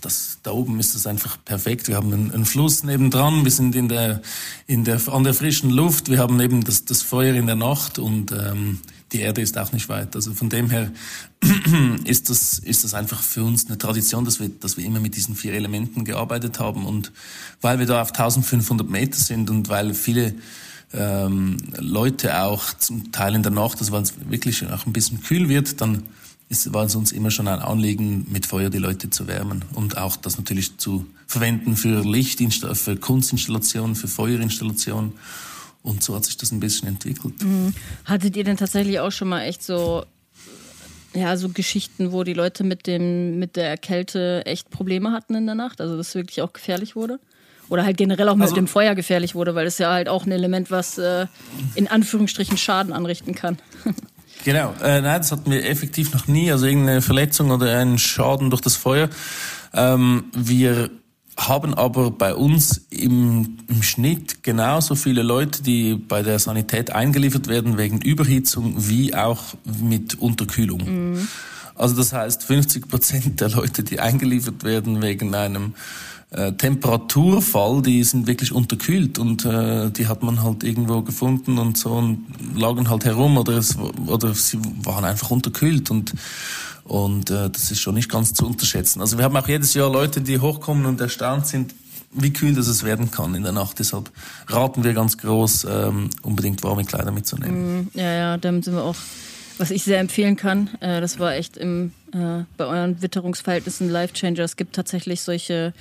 das, da oben ist es einfach perfekt. Wir haben einen, einen, Fluss nebendran, wir sind in der, in der, an der frischen Luft, wir haben eben das, das Feuer in der Nacht und ähm, die Erde ist auch nicht weit. Also von dem her ist das, ist das einfach für uns eine Tradition, dass wir, dass wir immer mit diesen vier Elementen gearbeitet haben. Und weil wir da auf 1500 Meter sind und weil viele ähm, Leute auch zum Teil in der Nacht, also weil es wirklich auch ein bisschen kühl wird, dann ist, war es uns immer schon ein Anliegen, mit Feuer die Leute zu wärmen und auch das natürlich zu verwenden für Licht, für Kunstinstallationen, für Feuerinstallationen. Und so hat sich das ein bisschen entwickelt. Mhm. Hattet ihr denn tatsächlich auch schon mal echt so, ja, so Geschichten, wo die Leute mit dem, mit der Kälte echt Probleme hatten in der Nacht? Also, dass es wirklich auch gefährlich wurde? Oder halt generell auch mit also, dem Feuer gefährlich wurde, weil es ja halt auch ein Element, was äh, in Anführungsstrichen Schaden anrichten kann. Genau, äh, nein, das hatten wir effektiv noch nie, also irgendeine Verletzung oder einen Schaden durch das Feuer. Ähm, wir haben aber bei uns im, im Schnitt genauso viele Leute, die bei der Sanität eingeliefert werden wegen Überhitzung wie auch mit Unterkühlung. Mhm. Also das heißt, 50 Prozent der Leute, die eingeliefert werden wegen einem äh, Temperaturfall, die sind wirklich unterkühlt und äh, die hat man halt irgendwo gefunden und so und lagen halt herum oder es, oder sie waren einfach unterkühlt und und äh, das ist schon nicht ganz zu unterschätzen. Also wir haben auch jedes Jahr Leute, die hochkommen und erstaunt sind, wie kühl das es werden kann in der Nacht. Deshalb raten wir ganz groß, ähm, unbedingt warme Kleider mitzunehmen. Mm, ja, ja, damit sind wir auch was ich sehr empfehlen kann. Äh, das war echt im, äh, bei euren Witterungsverhältnissen Life Changer. Es gibt tatsächlich solche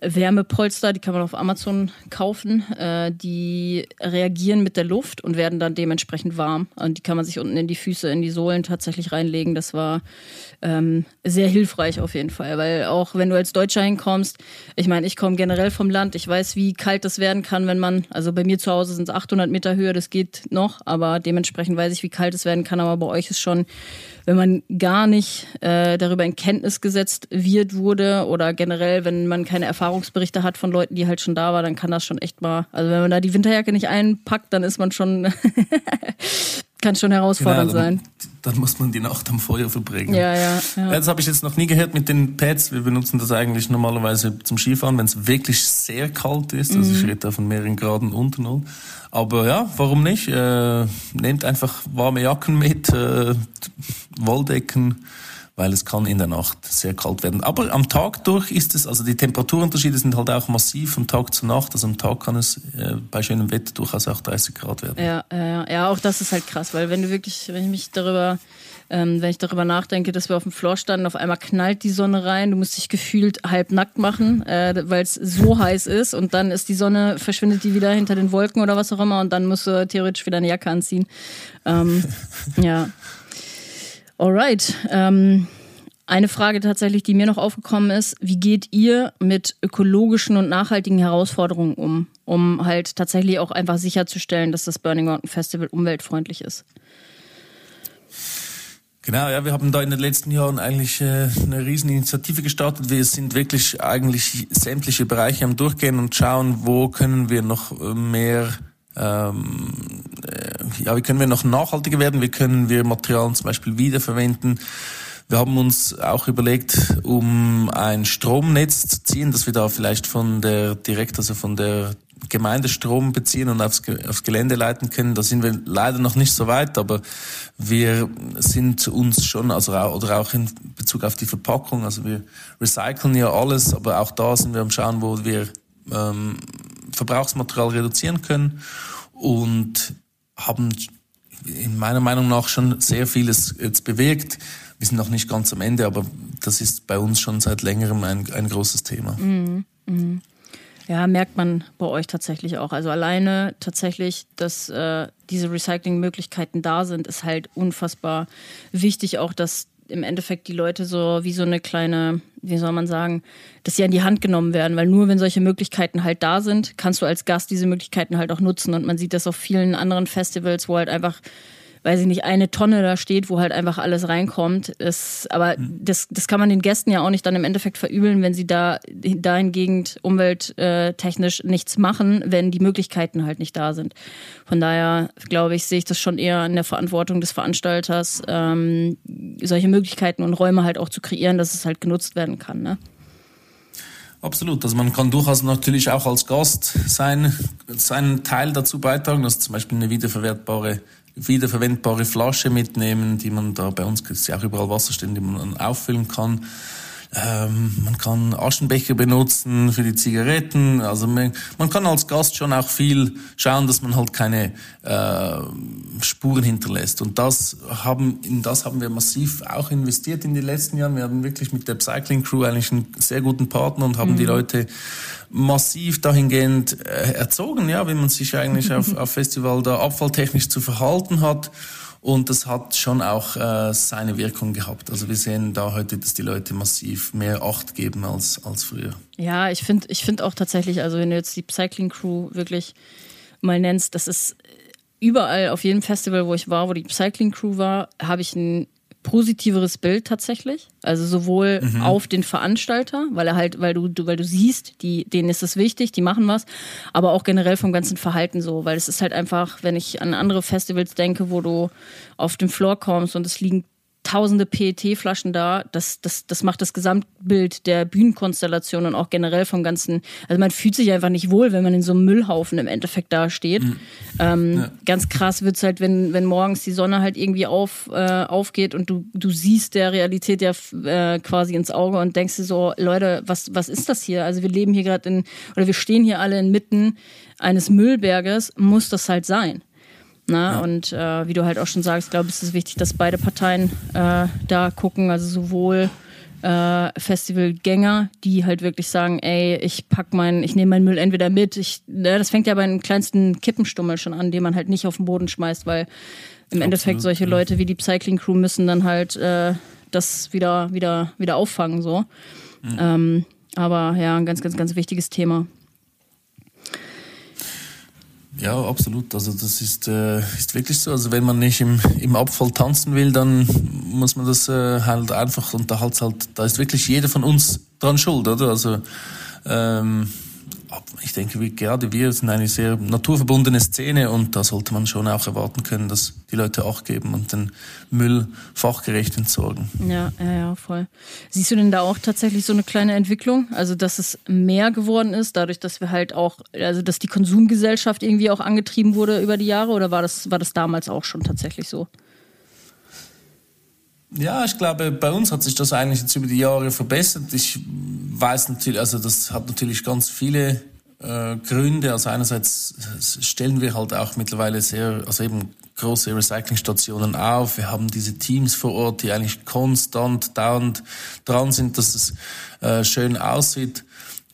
Wärmepolster, die kann man auf Amazon kaufen. Äh, die reagieren mit der Luft und werden dann dementsprechend warm. Und die kann man sich unten in die Füße, in die Sohlen tatsächlich reinlegen. Das war ähm, sehr hilfreich auf jeden Fall, weil auch wenn du als Deutscher hinkommst, ich meine, ich komme generell vom Land, ich weiß, wie kalt das werden kann, wenn man, also bei mir zu Hause sind es 800 Meter Höhe, das geht noch, aber dementsprechend weiß ich, wie kalt es werden kann, aber bei euch ist schon wenn man gar nicht äh, darüber in Kenntnis gesetzt wird wurde oder generell, wenn man keine Erfahrungsberichte hat von Leuten, die halt schon da waren, dann kann das schon echt mal, also wenn man da die Winterjacke nicht einpackt, dann ist man schon kann schon herausfordernd genau, dann, sein. Dann muss man die Nacht am Feuer verbringen. Ja, ja. ja. Das habe ich jetzt noch nie gehört mit den Pads. Wir benutzen das eigentlich normalerweise zum Skifahren, wenn es wirklich sehr kalt ist. Also mhm. ich rede da von mehreren Graden unter Null. Aber ja, warum nicht? Äh, nehmt einfach warme Jacken mit, äh, Wolldecken weil es kann in der Nacht sehr kalt werden. Aber am Tag durch ist es, also die Temperaturunterschiede sind halt auch massiv von Tag zu Nacht. Also am Tag kann es äh, bei schönem Wetter durchaus auch 30 Grad werden. Ja, ja, ja, auch das ist halt krass, weil wenn du wirklich, wenn ich mich darüber ähm, wenn ich darüber nachdenke, dass wir auf dem Floor standen, auf einmal knallt die Sonne rein, du musst dich gefühlt halb nackt machen, äh, weil es so heiß ist und dann ist die Sonne, verschwindet die wieder hinter den Wolken oder was auch immer und dann musst du theoretisch wieder eine Jacke anziehen. Ähm, ja. Alright. Ähm, eine Frage tatsächlich, die mir noch aufgekommen ist, wie geht ihr mit ökologischen und nachhaltigen Herausforderungen um, um halt tatsächlich auch einfach sicherzustellen, dass das Burning Mountain Festival umweltfreundlich ist? Genau, ja, wir haben da in den letzten Jahren eigentlich äh, eine riesen Initiative gestartet. Wir sind wirklich eigentlich sämtliche Bereiche am Durchgehen und schauen, wo können wir noch äh, mehr ähm, äh, ja, wie können wir noch nachhaltiger werden, wie können wir Materialien zum Beispiel wiederverwenden. Wir haben uns auch überlegt, um ein Stromnetz zu ziehen, dass wir da vielleicht von der direkt, also von der Gemeinde Strom beziehen und aufs, aufs Gelände leiten können. Da sind wir leider noch nicht so weit, aber wir sind uns schon, also oder auch in Bezug auf die Verpackung, also wir recyceln ja alles, aber auch da sind wir am schauen, wo wir ähm, Verbrauchsmaterial reduzieren können und haben in meiner Meinung nach schon sehr vieles jetzt bewegt. Wir sind noch nicht ganz am Ende, aber das ist bei uns schon seit längerem ein, ein großes Thema. Mhm. Mhm. Ja, merkt man bei euch tatsächlich auch. Also alleine tatsächlich, dass äh, diese Recyclingmöglichkeiten da sind, ist halt unfassbar wichtig, auch dass im Endeffekt die Leute so wie so eine kleine, wie soll man sagen, dass sie an die Hand genommen werden, weil nur wenn solche Möglichkeiten halt da sind, kannst du als Gast diese Möglichkeiten halt auch nutzen und man sieht das auf vielen anderen Festivals, wo halt einfach weiß ich nicht, eine Tonne da steht, wo halt einfach alles reinkommt. Ist, aber mhm. das, das kann man den Gästen ja auch nicht dann im Endeffekt verübeln, wenn sie da dahingehend umwelttechnisch nichts machen, wenn die Möglichkeiten halt nicht da sind. Von daher glaube ich, sehe ich das schon eher in der Verantwortung des Veranstalters, ähm, solche Möglichkeiten und Räume halt auch zu kreieren, dass es halt genutzt werden kann. Ne? Absolut. Also man kann durchaus natürlich auch als Gast sein, seinen Teil dazu beitragen, dass zum Beispiel eine wiederverwertbare wiederverwendbare Flasche mitnehmen, die man da bei uns ist ja auch überall Wasser stehen, die man auffüllen kann. Ähm, man kann Aschenbecher benutzen für die Zigaretten. Also man, man, kann als Gast schon auch viel schauen, dass man halt keine äh, Spuren hinterlässt. Und das haben, in das haben wir massiv auch investiert in den letzten Jahren. Wir haben wirklich mit der Cycling Crew eigentlich einen sehr guten Partner und haben mhm. die Leute massiv dahingehend äh, erzogen, ja, wie man sich eigentlich auf, auf Festival da abfalltechnisch zu verhalten hat. Und das hat schon auch äh, seine Wirkung gehabt. Also wir sehen da heute, dass die Leute massiv mehr Acht geben als, als früher. Ja, ich finde ich find auch tatsächlich, also wenn du jetzt die Cycling Crew wirklich mal nennst, das ist überall auf jedem Festival, wo ich war, wo die Cycling Crew war, habe ich ein positiveres Bild tatsächlich. Also sowohl mhm. auf den Veranstalter, weil er halt, weil du, weil du siehst, die, denen ist es wichtig, die machen was, aber auch generell vom ganzen Verhalten so, weil es ist halt einfach, wenn ich an andere Festivals denke, wo du auf den Floor kommst und es liegen tausende PET-Flaschen da. Das, das, das macht das Gesamtbild der Bühnenkonstellation und auch generell vom Ganzen. Also man fühlt sich einfach nicht wohl, wenn man in so einem Müllhaufen im Endeffekt da steht. Mhm. Ähm, ja. Ganz krass wird's halt, wenn, wenn morgens die Sonne halt irgendwie auf, äh, aufgeht und du, du siehst der Realität ja äh, quasi ins Auge und denkst dir so, Leute, was, was ist das hier? Also wir leben hier gerade in, oder wir stehen hier alle inmitten eines Müllberges, muss das halt sein. Na, ja. Und äh, wie du halt auch schon sagst, glaube ich, ist es wichtig, dass beide Parteien äh, da gucken, also sowohl äh, Festivalgänger, die halt wirklich sagen, ey, ich pack meinen, ich nehme meinen Müll entweder mit. Ich, ne, das fängt ja bei den kleinsten Kippenstummel schon an, den man halt nicht auf den Boden schmeißt, weil im Endeffekt solche. Leute wie die Cycling Crew müssen dann halt äh, das wieder, wieder, wieder auffangen. so. Mhm. Ähm, aber ja, ein ganz, ganz, ganz wichtiges Thema. Ja, absolut. Also das ist, äh, ist wirklich so. Also wenn man nicht im, im Abfall tanzen will, dann muss man das äh, halt einfach und da halt halt, da ist wirklich jeder von uns dran schuld, oder? Also ähm, ich denke, wir, gerade wir sind eine sehr naturverbundene Szene und da sollte man schon auch erwarten können, dass die Leute Acht geben und den Müll fachgerecht entsorgen. Ja, ja, ja, voll. Siehst du denn da auch tatsächlich so eine kleine Entwicklung? Also, dass es mehr geworden ist, dadurch, dass wir halt auch, also dass die Konsumgesellschaft irgendwie auch angetrieben wurde über die Jahre oder war das, war das damals auch schon tatsächlich so? Ja, ich glaube, bei uns hat sich das eigentlich jetzt über die Jahre verbessert. Ich weiß natürlich, also das hat natürlich ganz viele äh, Gründe. Also einerseits stellen wir halt auch mittlerweile sehr, also eben große Recyclingstationen auf. Wir haben diese Teams vor Ort, die eigentlich konstant, dauernd dran sind, dass es äh, schön aussieht.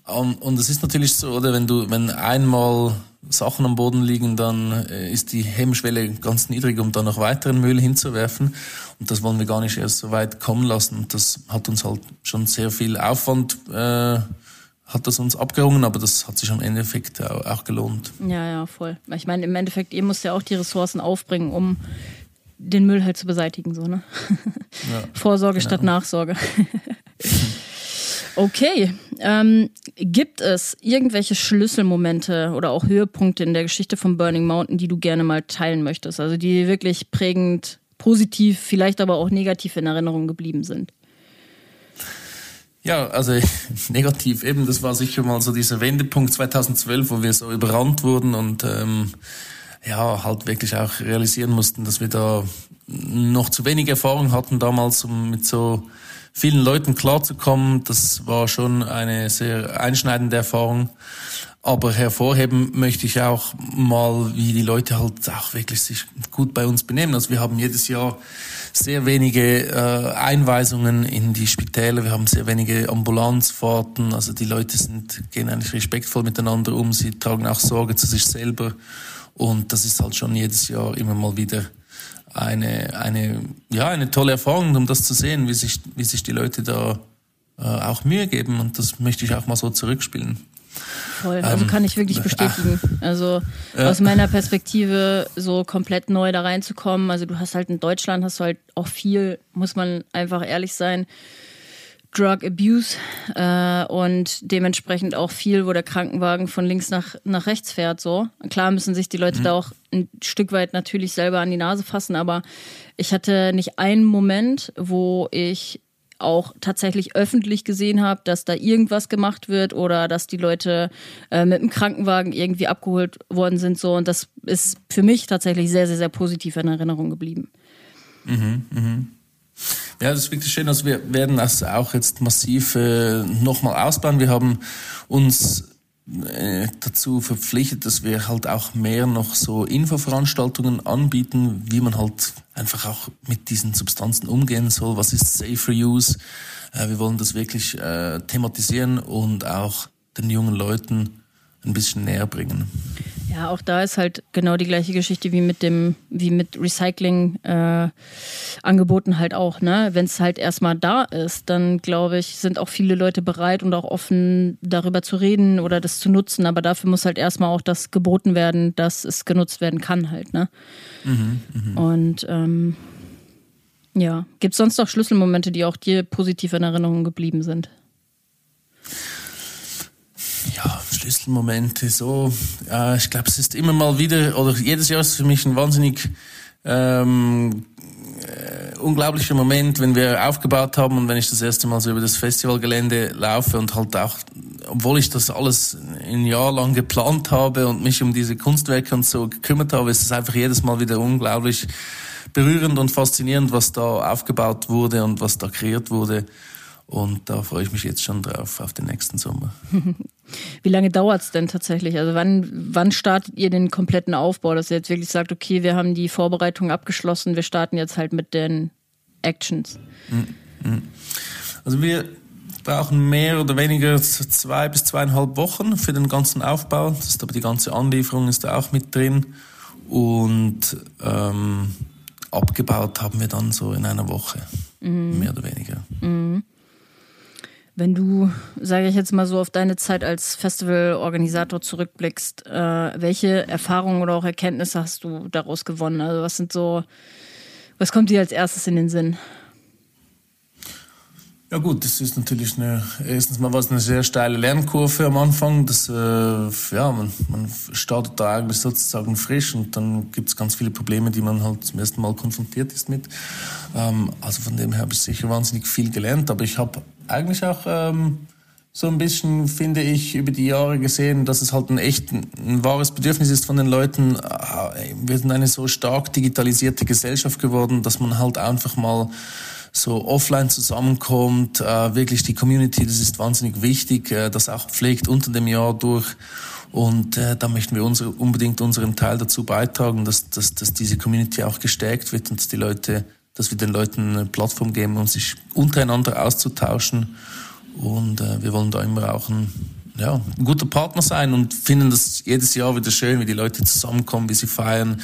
Und es ist natürlich so, oder wenn du, wenn einmal Sachen am Boden liegen, dann äh, ist die Hemmschwelle ganz niedrig, um da noch weiteren Müll hinzuwerfen. Und das wollen wir gar nicht erst so weit kommen lassen. Und das hat uns halt schon sehr viel Aufwand, äh, hat das uns abgerungen, aber das hat sich am Endeffekt auch, auch gelohnt. Ja, ja, voll. Ich meine, im Endeffekt, ihr müsst ja auch die Ressourcen aufbringen, um den Müll halt zu beseitigen, so, ne? Ja, Vorsorge genau. statt Nachsorge. Okay. Ähm, gibt es irgendwelche Schlüsselmomente oder auch Höhepunkte in der Geschichte von Burning Mountain, die du gerne mal teilen möchtest? Also die wirklich prägend, positiv, vielleicht aber auch negativ in Erinnerung geblieben sind? Ja, also negativ eben, das war sicher mal so dieser Wendepunkt 2012, wo wir so überrannt wurden und ähm, ja, halt wirklich auch realisieren mussten, dass wir da noch zu wenig Erfahrung hatten damals, um mit so vielen Leuten klarzukommen. Das war schon eine sehr einschneidende Erfahrung. Aber hervorheben möchte ich auch mal, wie die Leute halt auch wirklich sich gut bei uns benehmen. Also wir haben jedes Jahr sehr wenige äh, Einweisungen in die Spitäler, wir haben sehr wenige Ambulanzfahrten. Also die Leute sind, gehen eigentlich respektvoll miteinander um, sie tragen auch Sorge zu sich selber. Und das ist halt schon jedes Jahr immer mal wieder eine, eine, ja, eine tolle Erfahrung, um das zu sehen, wie sich, wie sich die Leute da äh, auch Mühe geben. Und das möchte ich auch mal so zurückspielen. Voll, also ähm, kann ich wirklich bestätigen. Also ja. aus meiner Perspektive so komplett neu da reinzukommen. Also du hast halt in Deutschland hast du halt auch viel, muss man einfach ehrlich sein, Drug Abuse äh, und dementsprechend auch viel, wo der Krankenwagen von links nach, nach rechts fährt. So klar müssen sich die Leute mhm. da auch ein Stück weit natürlich selber an die Nase fassen, aber ich hatte nicht einen Moment, wo ich auch tatsächlich öffentlich gesehen habe, dass da irgendwas gemacht wird oder dass die Leute äh, mit dem Krankenwagen irgendwie abgeholt worden sind. So und das ist für mich tatsächlich sehr, sehr, sehr positiv in Erinnerung geblieben. Mhm, mhm. Ja, das ist wirklich schön. Also wir werden das auch jetzt massiv äh, nochmal ausbauen. Wir haben uns äh, dazu verpflichtet, dass wir halt auch mehr noch so Infoveranstaltungen anbieten, wie man halt einfach auch mit diesen Substanzen umgehen soll. Was ist Safer Use? Äh, wir wollen das wirklich äh, thematisieren und auch den jungen Leuten ein bisschen näher bringen. Ja, auch da ist halt genau die gleiche Geschichte wie mit dem, wie mit Recycling-Angeboten äh, halt auch, ne? Wenn es halt erstmal da ist, dann glaube ich, sind auch viele Leute bereit und auch offen, darüber zu reden oder das zu nutzen. Aber dafür muss halt erstmal auch das geboten werden, dass es genutzt werden kann, halt, ne? Mhm, mh. Und ähm, ja, gibt es sonst noch Schlüsselmomente, die auch dir positiv in Erinnerung geblieben sind? Ja, Schlüsselmomente so. Ja, ich glaube, es ist immer mal wieder, oder jedes Jahr ist für mich ein wahnsinnig ähm, äh, unglaublicher Moment, wenn wir aufgebaut haben und wenn ich das erste Mal so über das Festivalgelände laufe und halt auch, obwohl ich das alles ein Jahr lang geplant habe und mich um diese Kunstwerke und so gekümmert habe, ist es einfach jedes Mal wieder unglaublich berührend und faszinierend, was da aufgebaut wurde und was da kreiert wurde. Und da freue ich mich jetzt schon drauf, auf den nächsten Sommer. Wie lange dauert es denn tatsächlich? Also wann, wann startet ihr den kompletten Aufbau, dass ihr jetzt wirklich sagt, okay, wir haben die Vorbereitung abgeschlossen, wir starten jetzt halt mit den Actions? Mm, mm. Also wir brauchen mehr oder weniger zwei bis zweieinhalb Wochen für den ganzen Aufbau. Das ist aber die ganze Anlieferung ist da auch mit drin. Und ähm, abgebaut haben wir dann so in einer Woche, mhm. mehr oder weniger. Mhm. Wenn du, sage ich jetzt mal so, auf deine Zeit als Festivalorganisator zurückblickst, äh, welche Erfahrungen oder auch Erkenntnisse hast du daraus gewonnen? Also was sind so, was kommt dir als erstes in den Sinn? Ja gut, das ist natürlich eine, erstens mal was eine sehr steile Lernkurve am Anfang. Das, äh, ja, man, man startet da eigentlich sozusagen frisch und dann gibt es ganz viele Probleme, die man halt zum ersten Mal konfrontiert ist mit. Ähm, also von dem her habe ich sicher wahnsinnig viel gelernt, aber ich habe eigentlich auch ähm, so ein bisschen, finde ich, über die Jahre gesehen, dass es halt ein echt ein, wahres Bedürfnis ist von den Leuten. Äh, wir sind eine so stark digitalisierte Gesellschaft geworden, dass man halt einfach mal so offline zusammenkommt, äh, wirklich die Community, das ist wahnsinnig wichtig, äh, das auch pflegt unter dem Jahr durch. Und äh, da möchten wir unsere, unbedingt unseren Teil dazu beitragen, dass, dass, dass diese Community auch gestärkt wird und die Leute dass wir den Leuten eine Plattform geben, um sich untereinander auszutauschen. Und äh, wir wollen da immer auch ein, ja, ein guter Partner sein und finden das jedes Jahr wieder schön, wie die Leute zusammenkommen, wie sie feiern,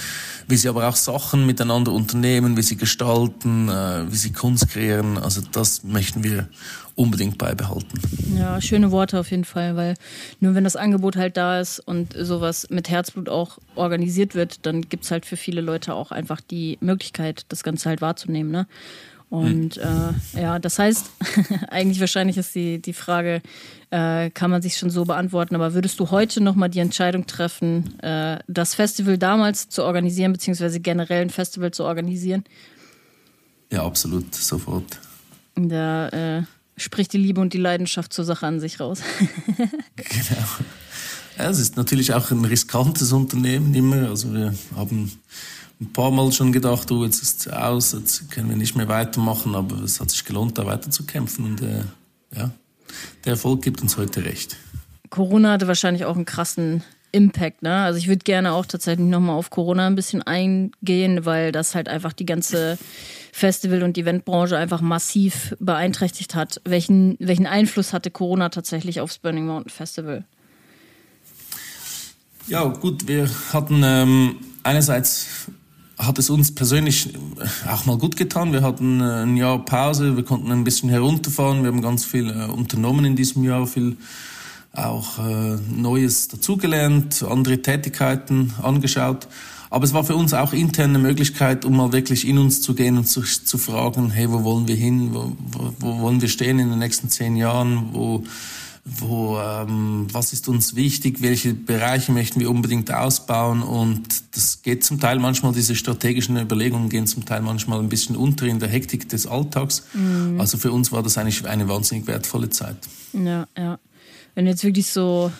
wie sie aber auch Sachen miteinander unternehmen, wie sie gestalten, äh, wie sie Kunst kreieren. Also das möchten wir unbedingt beibehalten. Ja, schöne Worte auf jeden Fall, weil nur wenn das Angebot halt da ist und sowas mit Herzblut auch organisiert wird, dann gibt es halt für viele Leute auch einfach die Möglichkeit, das Ganze halt wahrzunehmen. Ne? Und hm. äh, ja, das heißt, eigentlich wahrscheinlich ist die, die Frage, äh, kann man sich schon so beantworten, aber würdest du heute nochmal die Entscheidung treffen, äh, das Festival damals zu organisieren, beziehungsweise generell ein Festival zu organisieren? Ja, absolut, sofort. Da äh, spricht die Liebe und die Leidenschaft zur Sache an sich raus. genau. Ja, es ist natürlich auch ein riskantes Unternehmen immer. Also wir haben ein paar Mal schon gedacht, oh, jetzt ist es aus, jetzt können wir nicht mehr weitermachen, aber es hat sich gelohnt, da weiterzukämpfen und äh, ja, der Erfolg gibt uns heute recht. Corona hatte wahrscheinlich auch einen krassen Impact, ne? Also ich würde gerne auch tatsächlich nochmal auf Corona ein bisschen eingehen, weil das halt einfach die ganze Festival- und Eventbranche einfach massiv beeinträchtigt hat. Welchen, welchen Einfluss hatte Corona tatsächlich aufs Burning Mountain Festival? Ja, gut, wir hatten ähm, einerseits hat es uns persönlich auch mal gut getan. Wir hatten ein Jahr Pause, wir konnten ein bisschen herunterfahren, wir haben ganz viel unternommen in diesem Jahr, viel auch äh, Neues dazugelernt, andere Tätigkeiten angeschaut. Aber es war für uns auch intern eine Möglichkeit, um mal wirklich in uns zu gehen und zu, zu fragen, hey, wo wollen wir hin, wo, wo, wo wollen wir stehen in den nächsten zehn Jahren, wo, wo, ähm, was ist uns wichtig, welche Bereiche möchten wir unbedingt ausbauen und das geht zum Teil manchmal, diese strategischen Überlegungen gehen zum Teil manchmal ein bisschen unter in der Hektik des Alltags. Mhm. Also für uns war das eigentlich eine wahnsinnig wertvolle Zeit. Ja, ja. Wenn jetzt wirklich so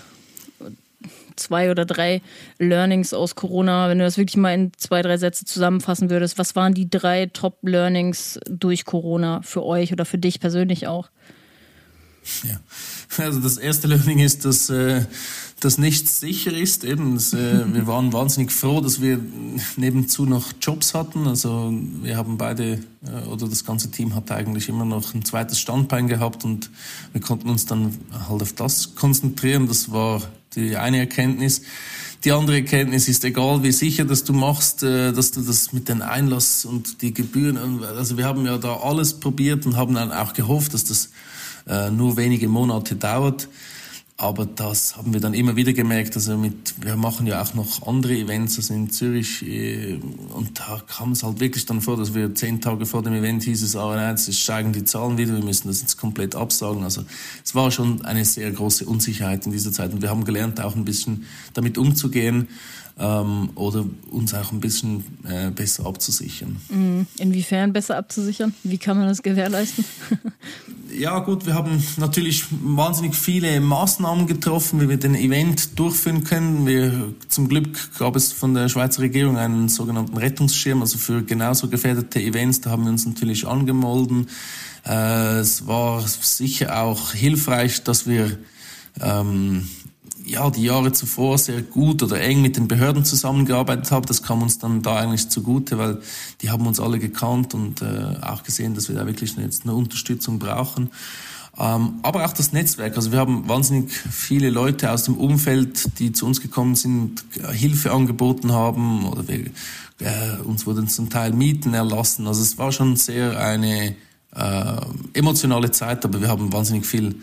zwei oder drei Learnings aus Corona, wenn du das wirklich mal in zwei, drei Sätze zusammenfassen würdest, was waren die drei Top-Learnings durch Corona für euch oder für dich persönlich auch? Ja, also das erste Learning ist, dass, äh, dass nichts sicher ist. Eben, dass, äh, wir waren wahnsinnig froh, dass wir nebenzu noch Jobs hatten. Also wir haben beide äh, oder das ganze Team hat eigentlich immer noch ein zweites Standbein gehabt und wir konnten uns dann halt auf das konzentrieren. Das war die eine Erkenntnis. Die andere Erkenntnis ist, egal wie sicher dass du machst, dass du das mit den Einlass und die Gebühren, also wir haben ja da alles probiert und haben dann auch gehofft, dass das äh, nur wenige Monate dauert. Aber das haben wir dann immer wieder gemerkt. Also mit, wir machen ja auch noch andere Events, also in Zürich. Äh, und da kam es halt wirklich dann vor, dass wir zehn Tage vor dem Event hieß es, aber nein, jetzt steigen die Zahlen wieder, wir müssen das jetzt komplett absagen. Also es war schon eine sehr große Unsicherheit in dieser Zeit. Und wir haben gelernt, auch ein bisschen damit umzugehen ähm, oder uns auch ein bisschen äh, besser abzusichern. Mhm. Inwiefern besser abzusichern? Wie kann man das gewährleisten? ja gut, wir haben natürlich wahnsinnig viele Maßnahmen getroffen, wie wir den Event durchführen können. Wir, zum Glück gab es von der Schweizer Regierung einen sogenannten Rettungsschirm, also für genauso gefährdete Events, da haben wir uns natürlich angemolden. Äh, es war sicher auch hilfreich, dass wir ähm, ja, die Jahre zuvor sehr gut oder eng mit den Behörden zusammengearbeitet haben. Das kam uns dann da eigentlich zugute, weil die haben uns alle gekannt und äh, auch gesehen, dass wir da wirklich jetzt eine Unterstützung brauchen. Ähm, aber auch das Netzwerk. Also wir haben wahnsinnig viele Leute aus dem Umfeld, die zu uns gekommen sind, Hilfe angeboten haben oder wir, äh, uns wurden zum Teil Mieten erlassen. Also es war schon sehr eine äh, emotionale Zeit, aber wir haben wahnsinnig viel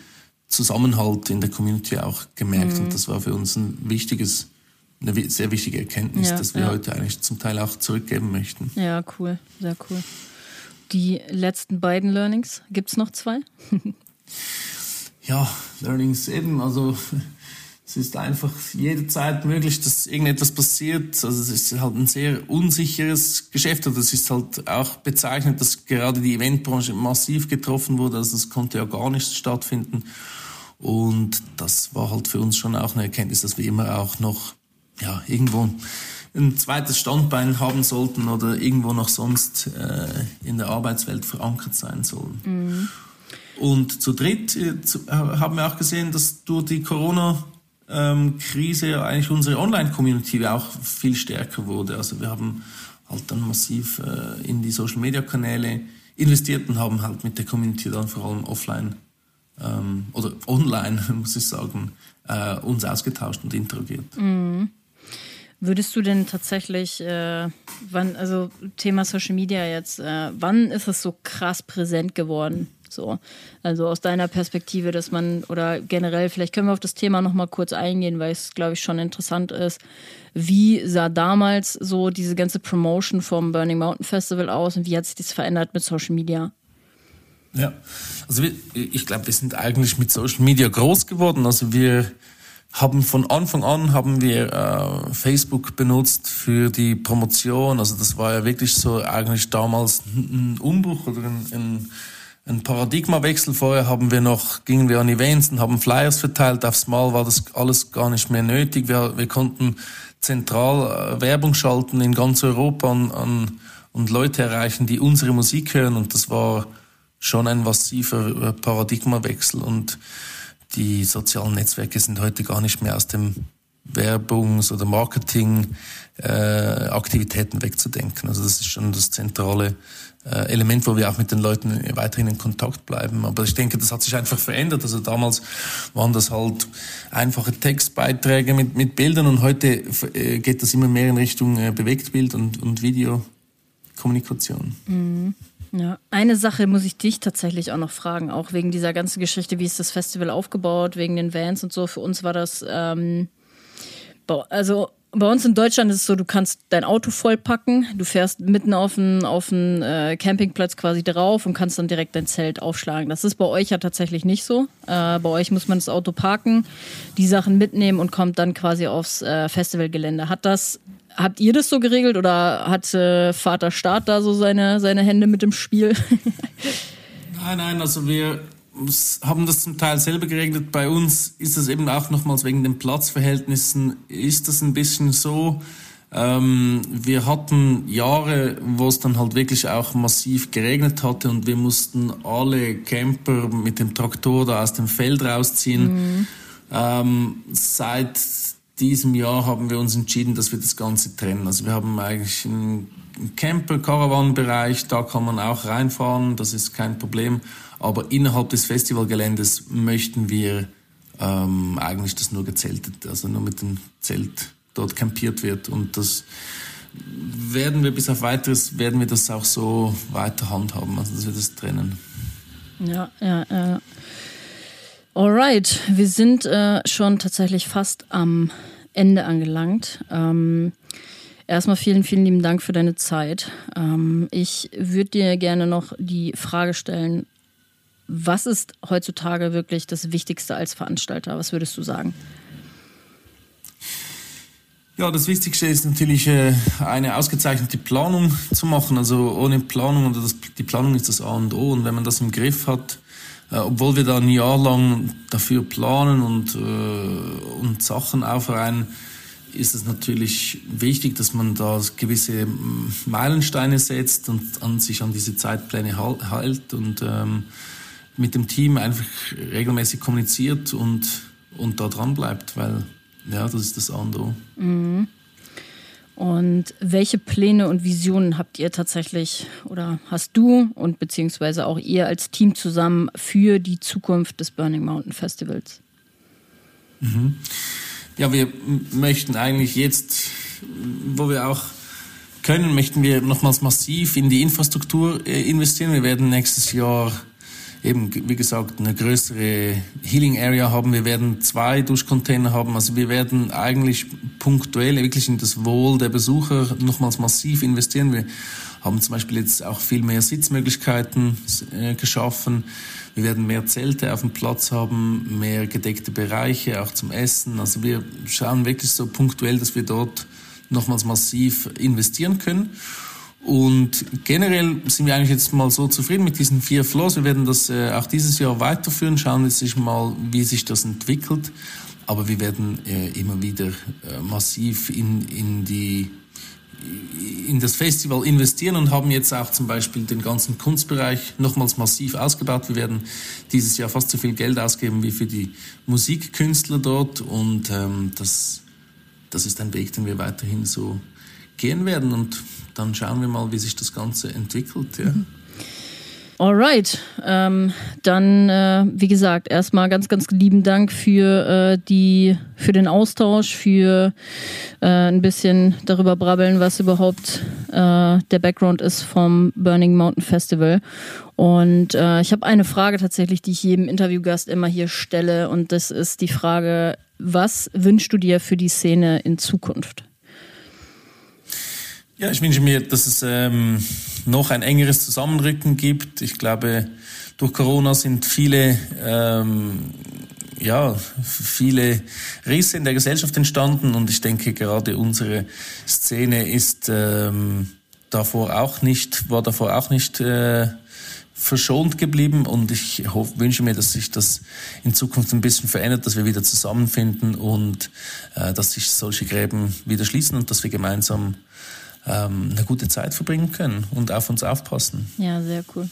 Zusammenhalt in der Community auch gemerkt. Mhm. Und das war für uns ein wichtiges, eine sehr wichtige Erkenntnis, ja, dass wir ja. heute eigentlich zum Teil auch zurückgeben möchten. Ja, cool, sehr cool. Die letzten beiden Learnings, gibt es noch zwei? ja, Learnings eben, also es ist einfach jederzeit möglich, dass irgendetwas passiert. Also es ist halt ein sehr unsicheres Geschäft und es ist halt auch bezeichnet, dass gerade die Eventbranche massiv getroffen wurde. Also es konnte ja gar nicht stattfinden. Und das war halt für uns schon auch eine Erkenntnis, dass wir immer auch noch ja, irgendwo ein zweites Standbein haben sollten oder irgendwo noch sonst äh, in der Arbeitswelt verankert sein sollen. Mhm. Und zu dritt äh, zu, äh, haben wir auch gesehen, dass durch die Corona-Krise ähm, eigentlich unsere Online-Community auch viel stärker wurde. Also wir haben halt dann massiv äh, in die Social-Media-Kanäle investiert und haben halt mit der Community dann vor allem offline ähm, oder online, muss ich sagen, äh, uns ausgetauscht und interagiert. Mhm. Würdest du denn tatsächlich, äh, wann, also Thema Social Media jetzt, äh, wann ist es so krass präsent geworden? So, also aus deiner Perspektive, dass man oder generell, vielleicht können wir auf das Thema nochmal kurz eingehen, weil es, glaube ich, schon interessant ist. Wie sah damals so diese ganze Promotion vom Burning Mountain Festival aus und wie hat sich das verändert mit Social Media? Ja, also wir, ich glaube, wir sind eigentlich mit Social Media groß geworden. Also wir haben von Anfang an haben wir äh, Facebook benutzt für die Promotion. Also das war ja wirklich so eigentlich damals ein Umbruch oder ein, ein, ein Paradigmawechsel. Vorher haben wir noch gingen wir an Events und haben Flyers verteilt. Aufs Mal war das alles gar nicht mehr nötig. Wir, wir konnten zentral äh, Werbung schalten in ganz Europa an, und Leute erreichen, die unsere Musik hören. Und das war schon ein massiver Paradigmawechsel und die sozialen Netzwerke sind heute gar nicht mehr aus dem Werbungs- oder Marketing-Aktivitäten äh, wegzudenken. Also das ist schon das zentrale äh, Element, wo wir auch mit den Leuten weiterhin in Kontakt bleiben. Aber ich denke, das hat sich einfach verändert. Also damals waren das halt einfache Textbeiträge mit, mit Bildern und heute äh, geht das immer mehr in Richtung äh, Bewegtbild und, und Videokommunikation. Mhm. Ja, eine Sache muss ich dich tatsächlich auch noch fragen, auch wegen dieser ganzen Geschichte, wie ist das Festival aufgebaut, wegen den Vans und so. Für uns war das, ähm, also bei uns in Deutschland ist es so, du kannst dein Auto vollpacken, du fährst mitten auf einen, auf äh, Campingplatz quasi drauf und kannst dann direkt dein Zelt aufschlagen. Das ist bei euch ja tatsächlich nicht so. Äh, bei euch muss man das Auto parken, die Sachen mitnehmen und kommt dann quasi aufs äh, Festivalgelände. Hat das, habt ihr das so geregelt oder hat äh, Vater Staat da so seine, seine Hände mit im Spiel? nein, nein, also wir haben das zum Teil selber geregelt. Bei uns ist das eben auch nochmals wegen den Platzverhältnissen, ist das ein bisschen so. Ähm, wir hatten Jahre, wo es dann halt wirklich auch massiv geregnet hatte und wir mussten alle Camper mit dem Traktor da aus dem Feld rausziehen. Mhm. Ähm, seit diesem Jahr haben wir uns entschieden, dass wir das Ganze trennen. Also wir haben eigentlich einen Camper-Caravan-Bereich, da kann man auch reinfahren, das ist kein Problem. Aber innerhalb des Festivalgeländes möchten wir ähm, eigentlich, dass nur gezeltet, also nur mit dem Zelt dort campiert wird. Und das werden wir bis auf weiteres, werden wir das auch so weiter handhaben, also dass wir das trennen. Ja, ja, ja. Alright, wir sind äh, schon tatsächlich fast am Ende angelangt. Ähm, erstmal vielen, vielen lieben Dank für deine Zeit. Ähm, ich würde dir gerne noch die Frage stellen, was ist heutzutage wirklich das Wichtigste als Veranstalter? Was würdest du sagen? Ja, das Wichtigste ist natürlich äh, eine ausgezeichnete Planung zu machen. Also ohne Planung, oder das, die Planung ist das A und O. Und wenn man das im Griff hat, obwohl wir da ein Jahr lang dafür planen und, äh, und Sachen aufreihen, ist es natürlich wichtig, dass man da gewisse Meilensteine setzt und an sich an diese Zeitpläne hält und ähm, mit dem Team einfach regelmäßig kommuniziert und, und da dran bleibt, weil ja, das ist das andere. Mhm. Und welche Pläne und Visionen habt ihr tatsächlich oder hast du und beziehungsweise auch ihr als Team zusammen für die Zukunft des Burning Mountain Festivals? Mhm. Ja, wir möchten eigentlich jetzt, wo wir auch können, möchten wir nochmals massiv in die Infrastruktur äh, investieren. Wir werden nächstes Jahr eben, wie gesagt, eine größere Healing Area haben. Wir werden zwei Duschcontainer haben. Also wir werden eigentlich punktuell wirklich in das Wohl der Besucher nochmals massiv investieren. Wir haben zum Beispiel jetzt auch viel mehr Sitzmöglichkeiten äh, geschaffen. Wir werden mehr Zelte auf dem Platz haben, mehr gedeckte Bereiche, auch zum Essen. Also wir schauen wirklich so punktuell, dass wir dort nochmals massiv investieren können. Und generell sind wir eigentlich jetzt mal so zufrieden mit diesen vier Floors. Wir werden das äh, auch dieses Jahr weiterführen, schauen jetzt mal, wie sich das entwickelt. Aber wir werden äh, immer wieder äh, massiv in, in die in das Festival investieren und haben jetzt auch zum Beispiel den ganzen Kunstbereich nochmals massiv ausgebaut. Wir werden dieses Jahr fast so viel Geld ausgeben wie für die Musikkünstler dort und ähm, das, das ist ein Weg, den wir weiterhin so gehen werden und dann schauen wir mal, wie sich das Ganze entwickelt. Ja. Mhm. Alright, ähm, dann äh, wie gesagt erstmal ganz, ganz lieben Dank für äh, die, für den Austausch, für äh, ein bisschen darüber brabbeln, was überhaupt äh, der Background ist vom Burning Mountain Festival. Und äh, ich habe eine Frage tatsächlich, die ich jedem Interviewgast immer hier stelle, und das ist die Frage: Was wünschst du dir für die Szene in Zukunft? Ja, ich wünsche mir, dass es ähm, noch ein engeres Zusammenrücken gibt. Ich glaube, durch Corona sind viele, ähm, ja, viele Risse in der Gesellschaft entstanden und ich denke, gerade unsere Szene ist ähm, davor auch nicht, war davor auch nicht äh, verschont geblieben und ich hoffe, wünsche mir, dass sich das in Zukunft ein bisschen verändert, dass wir wieder zusammenfinden und äh, dass sich solche Gräben wieder schließen und dass wir gemeinsam ähm, eine gute Zeit verbringen können und auf uns aufpassen. Ja, sehr cool.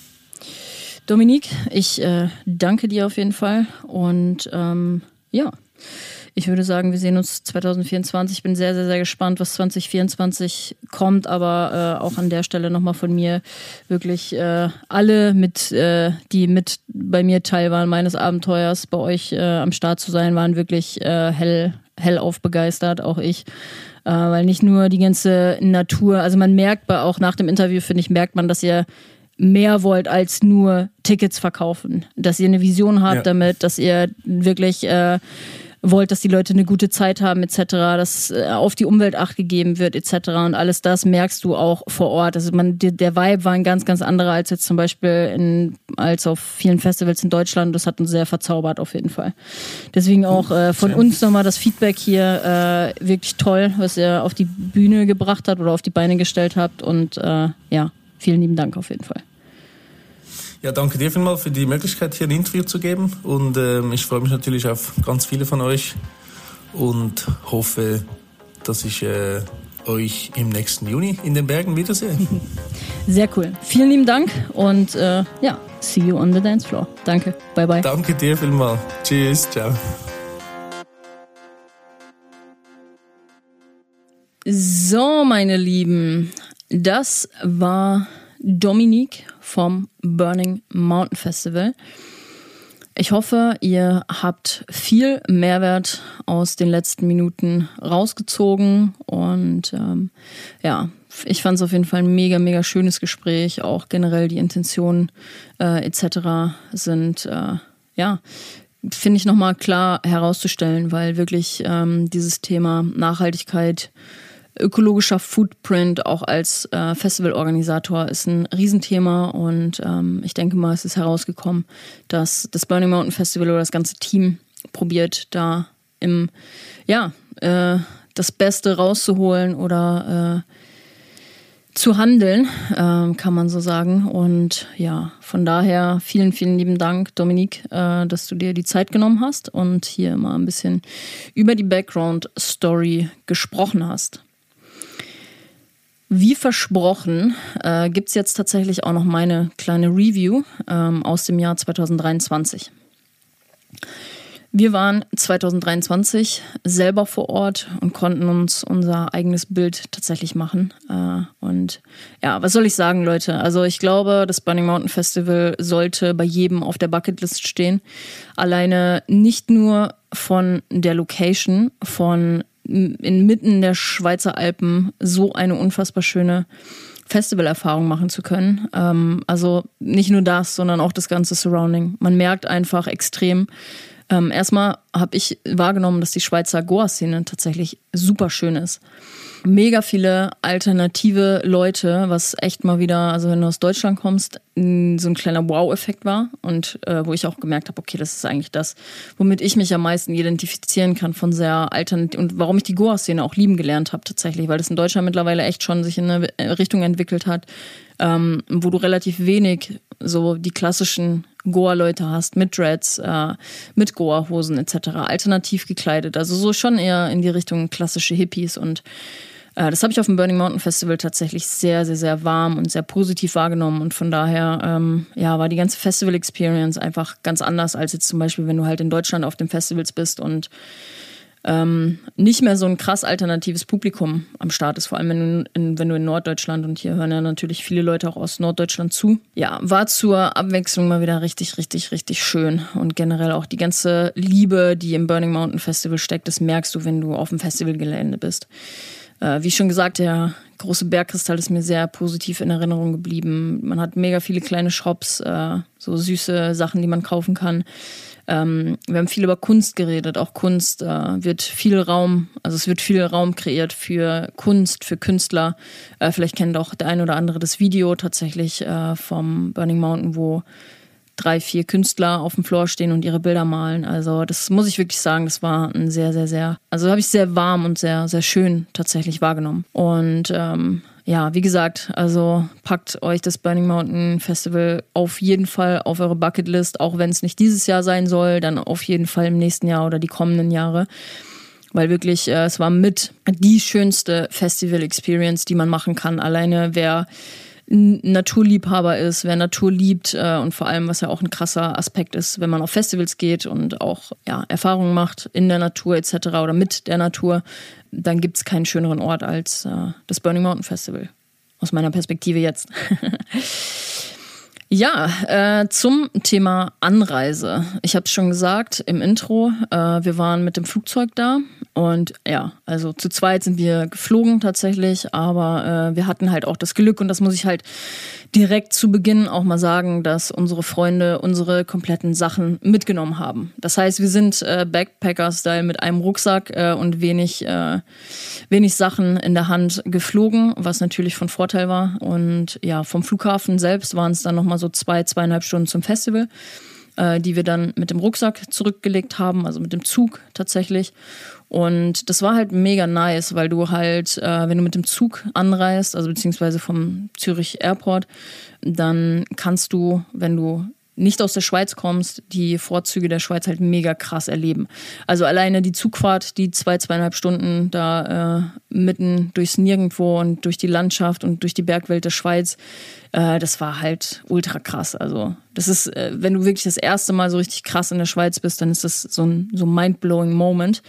Dominik, ich äh, danke dir auf jeden Fall und ähm, ja, ich würde sagen, wir sehen uns 2024. Ich bin sehr, sehr, sehr gespannt, was 2024 kommt, aber äh, auch an der Stelle nochmal von mir wirklich äh, alle mit, äh, die mit bei mir Teil waren meines Abenteuers, bei euch äh, am Start zu sein, waren wirklich äh, hell, hellauf begeistert, auch ich. Äh, weil nicht nur die ganze Natur, also man merkt auch nach dem Interview, finde ich, merkt man, dass ihr mehr wollt als nur Tickets verkaufen. Dass ihr eine Vision habt ja. damit, dass ihr wirklich äh, wollt, dass die Leute eine gute Zeit haben etc., dass äh, auf die Umwelt acht gegeben wird etc. Und alles das merkst du auch vor Ort. Also man, der Vibe war ein ganz, ganz anderer als jetzt zum Beispiel in, als auf vielen Festivals in Deutschland. Das hat uns sehr verzaubert auf jeden Fall. Deswegen auch äh, von uns nochmal das Feedback hier äh, wirklich toll, was ihr auf die Bühne gebracht habt oder auf die Beine gestellt habt. Und äh, ja, vielen lieben Dank auf jeden Fall. Ja, danke dir vielmals für die Möglichkeit, hier ein Interview zu geben. Und ähm, ich freue mich natürlich auf ganz viele von euch und hoffe, dass ich äh, euch im nächsten Juni in den Bergen wiedersehe. Sehr cool. Vielen lieben Dank und äh, ja, see you on the dance floor. Danke. Bye bye. Danke dir vielmals. Tschüss. Ciao. So, meine Lieben, das war Dominique vom Burning Mountain Festival. Ich hoffe, ihr habt viel Mehrwert aus den letzten Minuten rausgezogen und ähm, ja, ich fand es auf jeden Fall ein mega, mega schönes Gespräch. Auch generell die Intentionen äh, etc. sind äh, ja finde ich nochmal klar herauszustellen, weil wirklich ähm, dieses Thema Nachhaltigkeit ökologischer Footprint auch als äh, Festivalorganisator ist ein Riesenthema und ähm, ich denke mal, es ist herausgekommen, dass das Burning Mountain Festival oder das ganze Team probiert, da im, ja, äh, das Beste rauszuholen oder äh, zu handeln, äh, kann man so sagen. Und ja, von daher vielen, vielen lieben Dank, Dominik, äh, dass du dir die Zeit genommen hast und hier mal ein bisschen über die Background-Story gesprochen hast. Wie versprochen äh, gibt es jetzt tatsächlich auch noch meine kleine Review ähm, aus dem Jahr 2023. Wir waren 2023 selber vor Ort und konnten uns unser eigenes Bild tatsächlich machen. Äh, und ja, was soll ich sagen, Leute? Also ich glaube, das Burning Mountain Festival sollte bei jedem auf der Bucketlist stehen. Alleine nicht nur von der Location, von inmitten der Schweizer Alpen so eine unfassbar schöne Festivalerfahrung machen zu können. Ähm, also nicht nur das, sondern auch das ganze Surrounding. Man merkt einfach extrem. Ähm, erstmal habe ich wahrgenommen, dass die Schweizer Goa-Szene tatsächlich super schön ist mega viele alternative Leute, was echt mal wieder, also wenn du aus Deutschland kommst, so ein kleiner Wow-Effekt war und äh, wo ich auch gemerkt habe, okay, das ist eigentlich das, womit ich mich am meisten identifizieren kann von sehr alternativ und warum ich die Goa-Szene auch lieben gelernt habe tatsächlich, weil das in Deutschland mittlerweile echt schon sich in eine Richtung entwickelt hat, ähm, wo du relativ wenig so die klassischen Goa-Leute hast, mit Dreads, äh, mit Goa-Hosen etc., alternativ gekleidet. Also so schon eher in die Richtung klassische Hippies und das habe ich auf dem Burning Mountain Festival tatsächlich sehr, sehr, sehr warm und sehr positiv wahrgenommen. Und von daher ähm, ja, war die ganze Festival-Experience einfach ganz anders als jetzt zum Beispiel, wenn du halt in Deutschland auf den Festivals bist und ähm, nicht mehr so ein krass alternatives Publikum am Start ist, vor allem wenn du, in, wenn du in Norddeutschland und hier hören ja natürlich viele Leute auch aus Norddeutschland zu. Ja, war zur Abwechslung mal wieder richtig, richtig, richtig schön und generell auch die ganze Liebe, die im Burning Mountain Festival steckt, das merkst du, wenn du auf dem Festivalgelände bist. Äh, wie schon gesagt, der große Bergkristall ist mir sehr positiv in Erinnerung geblieben. Man hat mega viele kleine Shops, äh, so süße Sachen, die man kaufen kann. Ähm, wir haben viel über Kunst geredet. Auch Kunst äh, wird viel Raum, also es wird viel Raum kreiert für Kunst, für Künstler. Äh, vielleicht kennt auch der ein oder andere das Video tatsächlich äh, vom Burning Mountain, wo drei, vier Künstler auf dem Floor stehen und ihre Bilder malen. Also das muss ich wirklich sagen, das war ein sehr, sehr, sehr, also habe ich sehr warm und sehr, sehr schön tatsächlich wahrgenommen. Und ähm, ja, wie gesagt, also packt euch das Burning Mountain Festival auf jeden Fall auf eure Bucketlist, auch wenn es nicht dieses Jahr sein soll, dann auf jeden Fall im nächsten Jahr oder die kommenden Jahre. Weil wirklich, äh, es war mit die schönste Festival-Experience, die man machen kann. Alleine wer Naturliebhaber ist, wer Natur liebt äh, und vor allem, was ja auch ein krasser Aspekt ist, wenn man auf Festivals geht und auch ja, Erfahrungen macht in der Natur etc. oder mit der Natur, dann gibt es keinen schöneren Ort als äh, das Burning Mountain Festival. Aus meiner Perspektive jetzt. Ja, äh, zum Thema Anreise. Ich habe es schon gesagt im Intro, äh, wir waren mit dem Flugzeug da und ja, also zu zweit sind wir geflogen tatsächlich, aber äh, wir hatten halt auch das Glück und das muss ich halt direkt zu Beginn auch mal sagen, dass unsere Freunde unsere kompletten Sachen mitgenommen haben. Das heißt, wir sind äh, Backpacker-Style mit einem Rucksack äh, und wenig, äh, wenig Sachen in der Hand geflogen, was natürlich von Vorteil war. Und ja, vom Flughafen selbst waren es dann nochmal so zwei, zweieinhalb Stunden zum Festival äh, die wir dann mit dem Rucksack zurückgelegt haben, also mit dem Zug tatsächlich. Und das war halt mega nice, weil du halt, äh, wenn du mit dem Zug anreist, also beziehungsweise vom Zürich Airport, dann kannst du, wenn du nicht aus der Schweiz kommst, die Vorzüge der Schweiz halt mega krass erleben. Also alleine die Zugfahrt, die zwei, zweieinhalb Stunden da äh, mitten durchs Nirgendwo und durch die Landschaft und durch die Bergwelt der Schweiz, äh, das war halt ultra krass. Also das ist, äh, wenn du wirklich das erste Mal so richtig krass in der Schweiz bist, dann ist das so ein so mind-blowing Moment.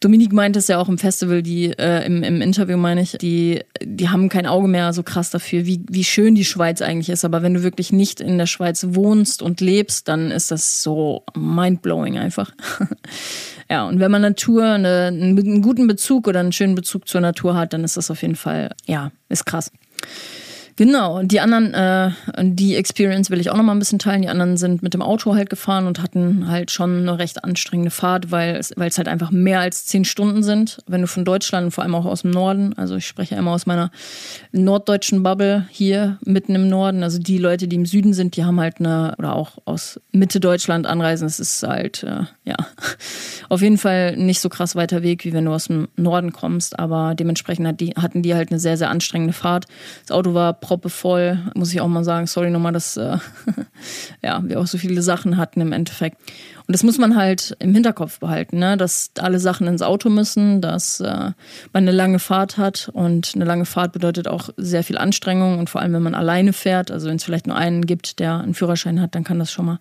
Dominique meint es ja auch im Festival, die äh, im, im Interview meine ich, die, die haben kein Auge mehr so krass dafür, wie, wie schön die Schweiz eigentlich ist. Aber wenn du wirklich nicht in der Schweiz wohnst und lebst, dann ist das so mindblowing einfach. ja, und wenn man Natur, eine, einen guten Bezug oder einen schönen Bezug zur Natur hat, dann ist das auf jeden Fall, ja, ist krass. Genau, die anderen, äh, die Experience will ich auch noch mal ein bisschen teilen. Die anderen sind mit dem Auto halt gefahren und hatten halt schon eine recht anstrengende Fahrt, weil es, halt einfach mehr als zehn Stunden sind. Wenn du von Deutschland, vor allem auch aus dem Norden, also ich spreche immer aus meiner norddeutschen Bubble hier mitten im Norden. Also die Leute, die im Süden sind, die haben halt eine, oder auch aus Mitte Deutschland anreisen. Es ist halt, äh, ja, auf jeden Fall nicht so krass weiter Weg, wie wenn du aus dem Norden kommst. Aber dementsprechend hat die, hatten die halt eine sehr, sehr anstrengende Fahrt. Das Auto war proppevoll, muss ich auch mal sagen. Sorry nochmal, dass äh, ja, wir auch so viele Sachen hatten im Endeffekt. Und das muss man halt im Hinterkopf behalten, ne? dass alle Sachen ins Auto müssen, dass äh, man eine lange Fahrt hat. Und eine lange Fahrt bedeutet auch sehr viel Anstrengung. Und vor allem, wenn man alleine fährt, also wenn es vielleicht nur einen gibt, der einen Führerschein hat, dann kann das schon mal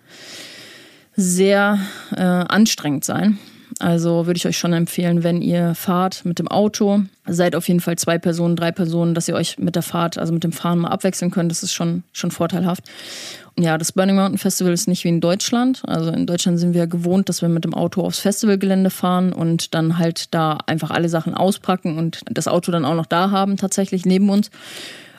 sehr äh, anstrengend sein. Also würde ich euch schon empfehlen, wenn ihr fahrt mit dem Auto, seid auf jeden Fall zwei Personen, drei Personen, dass ihr euch mit der Fahrt, also mit dem Fahren mal abwechseln könnt. Das ist schon, schon vorteilhaft. Und ja, das Burning Mountain Festival ist nicht wie in Deutschland. Also in Deutschland sind wir gewohnt, dass wir mit dem Auto aufs Festivalgelände fahren und dann halt da einfach alle Sachen auspacken und das Auto dann auch noch da haben, tatsächlich neben uns.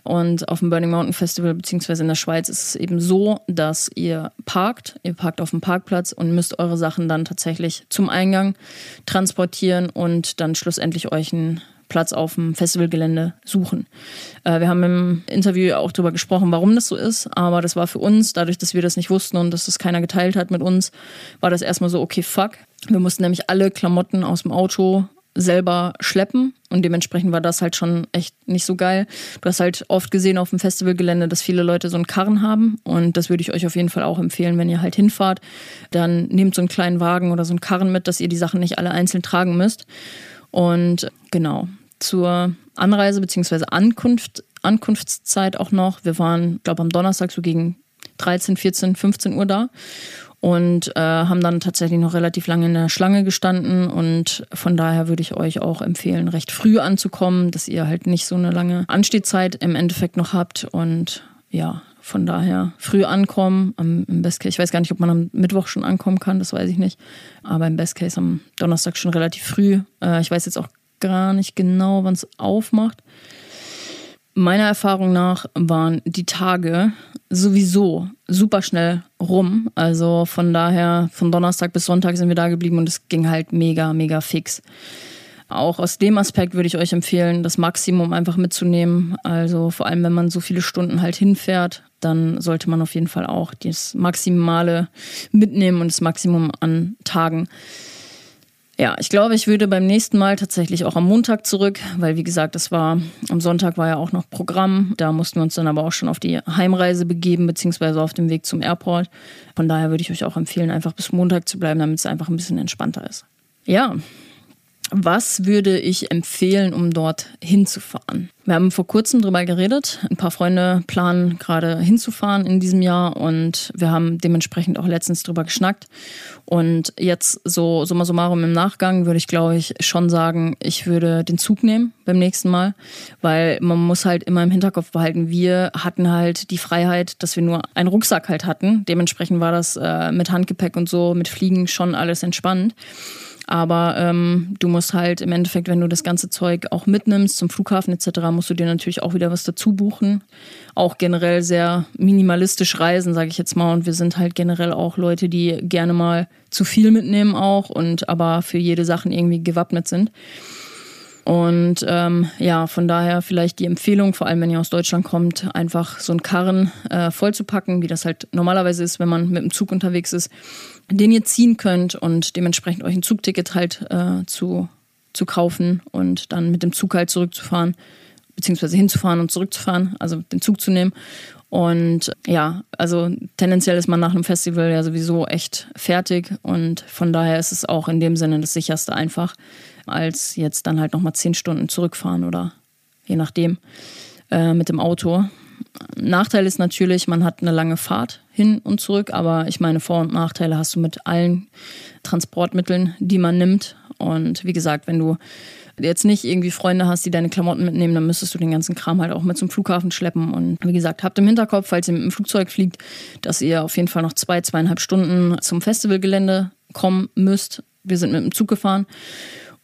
Und auf dem Burning Mountain Festival beziehungsweise in der Schweiz ist es eben so, dass ihr parkt, ihr parkt auf dem Parkplatz und müsst eure Sachen dann tatsächlich zum Eingang transportieren und dann schlussendlich euch einen Platz auf dem Festivalgelände suchen. Äh, wir haben im Interview auch darüber gesprochen, warum das so ist, aber das war für uns, dadurch, dass wir das nicht wussten und dass das keiner geteilt hat mit uns, war das erstmal so, okay, fuck. Wir mussten nämlich alle Klamotten aus dem Auto selber schleppen und dementsprechend war das halt schon echt nicht so geil. Du hast halt oft gesehen auf dem Festivalgelände, dass viele Leute so einen Karren haben und das würde ich euch auf jeden Fall auch empfehlen, wenn ihr halt hinfahrt, dann nehmt so einen kleinen Wagen oder so einen Karren mit, dass ihr die Sachen nicht alle einzeln tragen müsst. Und genau, zur Anreise bzw. Ankunft, Ankunftszeit auch noch. Wir waren, glaube am Donnerstag so gegen 13, 14, 15 Uhr da und äh, haben dann tatsächlich noch relativ lange in der Schlange gestanden und von daher würde ich euch auch empfehlen, recht früh anzukommen, dass ihr halt nicht so eine lange Anstehzeit im Endeffekt noch habt und ja, von daher früh ankommen, am, im Best Case. Ich weiß gar nicht, ob man am Mittwoch schon ankommen kann, das weiß ich nicht. Aber im Best Case am Donnerstag schon relativ früh. Äh, ich weiß jetzt auch gar nicht genau, wann es aufmacht. Meiner Erfahrung nach waren die Tage sowieso super schnell rum. Also von daher, von Donnerstag bis Sonntag sind wir da geblieben und es ging halt mega, mega fix. Auch aus dem Aspekt würde ich euch empfehlen, das Maximum einfach mitzunehmen. Also vor allem, wenn man so viele Stunden halt hinfährt, dann sollte man auf jeden Fall auch das Maximale mitnehmen und das Maximum an Tagen. Ja, ich glaube, ich würde beim nächsten Mal tatsächlich auch am Montag zurück, weil wie gesagt, das war am Sonntag war ja auch noch Programm. Da mussten wir uns dann aber auch schon auf die Heimreise begeben, beziehungsweise auf dem Weg zum Airport. Von daher würde ich euch auch empfehlen, einfach bis Montag zu bleiben, damit es einfach ein bisschen entspannter ist. Ja, was würde ich empfehlen, um dort hinzufahren? Wir haben vor kurzem darüber geredet. Ein paar Freunde planen gerade hinzufahren in diesem Jahr und wir haben dementsprechend auch letztens darüber geschnackt. Und jetzt so summa summarum im Nachgang würde ich, glaube ich, schon sagen, ich würde den Zug nehmen beim nächsten Mal, weil man muss halt immer im Hinterkopf behalten, wir hatten halt die Freiheit, dass wir nur einen Rucksack halt hatten. Dementsprechend war das äh, mit Handgepäck und so, mit Fliegen schon alles entspannt. Aber ähm, du musst halt im Endeffekt, wenn du das ganze Zeug auch mitnimmst zum Flughafen etc., musst du dir natürlich auch wieder was dazu buchen. Auch generell sehr minimalistisch reisen, sage ich jetzt mal. Und wir sind halt generell auch Leute, die gerne mal zu viel mitnehmen auch und aber für jede Sache irgendwie gewappnet sind. Und ähm, ja, von daher vielleicht die Empfehlung, vor allem wenn ihr aus Deutschland kommt, einfach so einen Karren äh, vollzupacken, wie das halt normalerweise ist, wenn man mit dem Zug unterwegs ist, den ihr ziehen könnt und dementsprechend euch ein Zugticket halt äh, zu, zu kaufen und dann mit dem Zug halt zurückzufahren, beziehungsweise hinzufahren und zurückzufahren, also den Zug zu nehmen. Und ja, also tendenziell ist man nach einem Festival ja sowieso echt fertig und von daher ist es auch in dem Sinne das sicherste einfach, als jetzt dann halt nochmal zehn Stunden zurückfahren oder je nachdem äh, mit dem Auto. Nachteil ist natürlich, man hat eine lange Fahrt hin und zurück, aber ich meine, Vor- und Nachteile hast du mit allen Transportmitteln, die man nimmt. Und wie gesagt, wenn du jetzt nicht irgendwie Freunde hast, die deine Klamotten mitnehmen, dann müsstest du den ganzen Kram halt auch mit zum Flughafen schleppen. Und wie gesagt, habt im Hinterkopf, falls ihr mit dem Flugzeug fliegt, dass ihr auf jeden Fall noch zwei, zweieinhalb Stunden zum Festivalgelände kommen müsst. Wir sind mit dem Zug gefahren.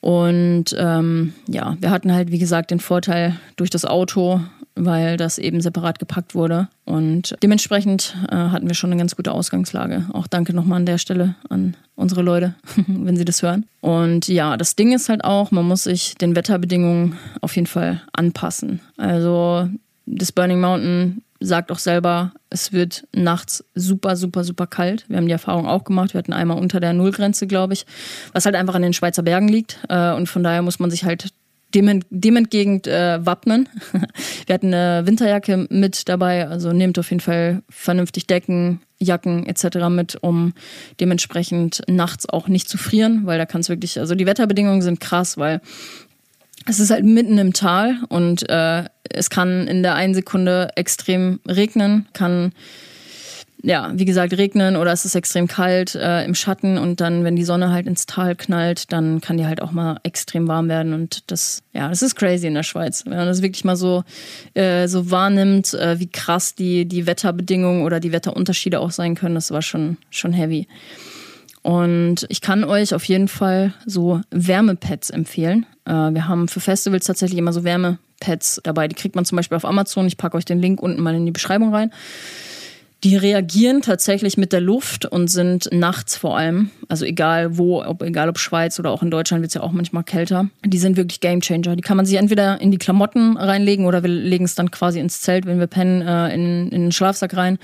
Und ähm, ja, wir hatten halt, wie gesagt, den Vorteil durch das Auto, weil das eben separat gepackt wurde. Und dementsprechend äh, hatten wir schon eine ganz gute Ausgangslage. Auch danke nochmal an der Stelle an unsere Leute, wenn sie das hören. Und ja, das Ding ist halt auch, man muss sich den Wetterbedingungen auf jeden Fall anpassen. Also das Burning Mountain sagt auch selber, es wird nachts super, super, super kalt. Wir haben die Erfahrung auch gemacht. Wir hatten einmal unter der Nullgrenze, glaube ich, was halt einfach an den Schweizer Bergen liegt. Äh, und von daher muss man sich halt dem, dem entgegen äh, wappnen. Wir hatten eine Winterjacke mit dabei, also nehmt auf jeden Fall vernünftig Decken, Jacken etc. mit, um dementsprechend nachts auch nicht zu frieren, weil da kann es wirklich, also die Wetterbedingungen sind krass, weil es ist halt mitten im Tal und äh, es kann in der einen Sekunde extrem regnen, kann ja, wie gesagt, regnen oder es ist extrem kalt äh, im Schatten und dann, wenn die Sonne halt ins Tal knallt, dann kann die halt auch mal extrem warm werden und das, ja, das ist crazy in der Schweiz. Wenn man das wirklich mal so, äh, so wahrnimmt, äh, wie krass die, die Wetterbedingungen oder die Wetterunterschiede auch sein können, das war schon, schon heavy. Und ich kann euch auf jeden Fall so Wärmepads empfehlen. Äh, wir haben für Festivals tatsächlich immer so Wärmepads dabei. Die kriegt man zum Beispiel auf Amazon. Ich packe euch den Link unten mal in die Beschreibung rein. Die reagieren tatsächlich mit der Luft und sind nachts vor allem, also egal wo, ob, egal ob Schweiz oder auch in Deutschland wird es ja auch manchmal kälter. Die sind wirklich Gamechanger. Die kann man sich entweder in die Klamotten reinlegen oder wir legen es dann quasi ins Zelt, wenn wir pennen, äh, in, in den Schlafsack rein.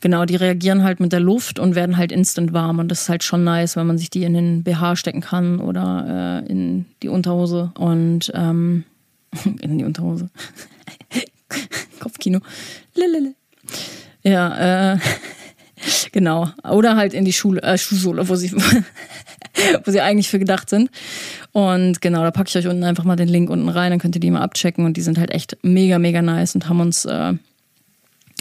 Genau, die reagieren halt mit der Luft und werden halt instant warm und das ist halt schon nice, wenn man sich die in den BH stecken kann oder äh, in die Unterhose und ähm, in die Unterhose. Kopfkino. Lelele. Ja, äh, genau. Oder halt in die Schule, äh, Schuhsohle, wo sie, wo sie eigentlich für gedacht sind. Und genau, da packe ich euch unten einfach mal den Link unten rein, dann könnt ihr die mal abchecken und die sind halt echt mega, mega nice und haben uns äh,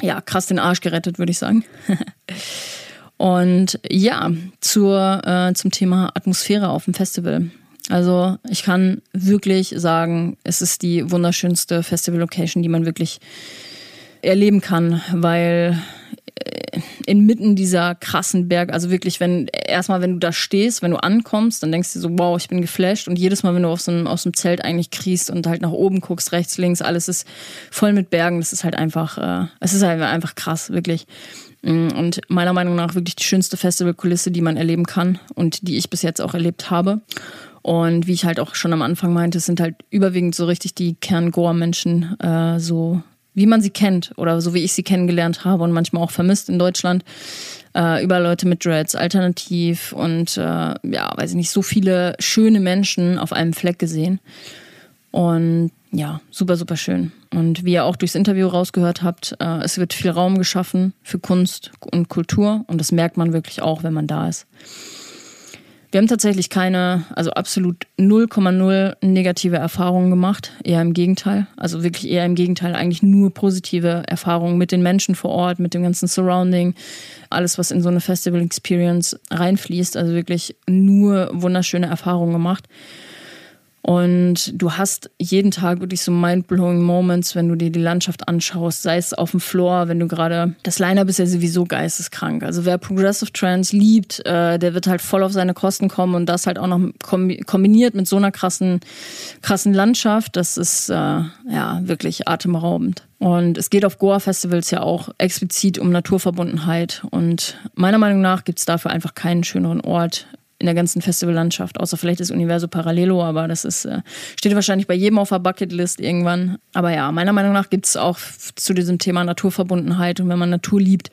ja krass den Arsch gerettet, würde ich sagen. und ja, zur, äh, zum Thema Atmosphäre auf dem Festival. Also ich kann wirklich sagen, es ist die wunderschönste Festival-Location, die man wirklich erleben kann, weil äh, inmitten dieser krassen Berge, also wirklich, wenn erstmal, wenn du da stehst, wenn du ankommst, dann denkst du so, wow, ich bin geflasht. Und jedes Mal, wenn du aus dem, aus dem Zelt eigentlich kriechst und halt nach oben guckst, rechts, links, alles ist voll mit Bergen. Das ist halt einfach, äh, es ist halt einfach krass, wirklich. Mm, und meiner Meinung nach wirklich die schönste Festivalkulisse, die man erleben kann und die ich bis jetzt auch erlebt habe. Und wie ich halt auch schon am Anfang meinte, es sind halt überwiegend so richtig die Kern-Goa-Menschen, äh, so wie man sie kennt oder so wie ich sie kennengelernt habe und manchmal auch vermisst in Deutschland. Äh, über Leute mit Dreads, alternativ und äh, ja, weiß ich nicht, so viele schöne Menschen auf einem Fleck gesehen. Und ja, super, super schön. Und wie ihr auch durchs Interview rausgehört habt, äh, es wird viel Raum geschaffen für Kunst und Kultur und das merkt man wirklich auch, wenn man da ist. Wir haben tatsächlich keine, also absolut 0,0 negative Erfahrungen gemacht. Eher im Gegenteil. Also wirklich eher im Gegenteil. Eigentlich nur positive Erfahrungen mit den Menschen vor Ort, mit dem ganzen Surrounding. Alles, was in so eine Festival Experience reinfließt. Also wirklich nur wunderschöne Erfahrungen gemacht. Und du hast jeden Tag wirklich so mind-blowing Moments, wenn du dir die Landschaft anschaust, sei es auf dem Floor, wenn du gerade, das Line-Up ist ja sowieso geisteskrank. Also wer Progressive Trance liebt, äh, der wird halt voll auf seine Kosten kommen und das halt auch noch kombiniert mit so einer krassen, krassen Landschaft, das ist äh, ja wirklich atemraubend. Und es geht auf Goa-Festivals ja auch explizit um Naturverbundenheit. Und meiner Meinung nach gibt es dafür einfach keinen schöneren Ort in der ganzen Festivallandschaft, außer vielleicht das Universo Parallelo, aber das ist, äh, steht wahrscheinlich bei jedem auf der Bucketlist irgendwann. Aber ja, meiner Meinung nach gibt es auch zu diesem Thema Naturverbundenheit und wenn man Natur liebt,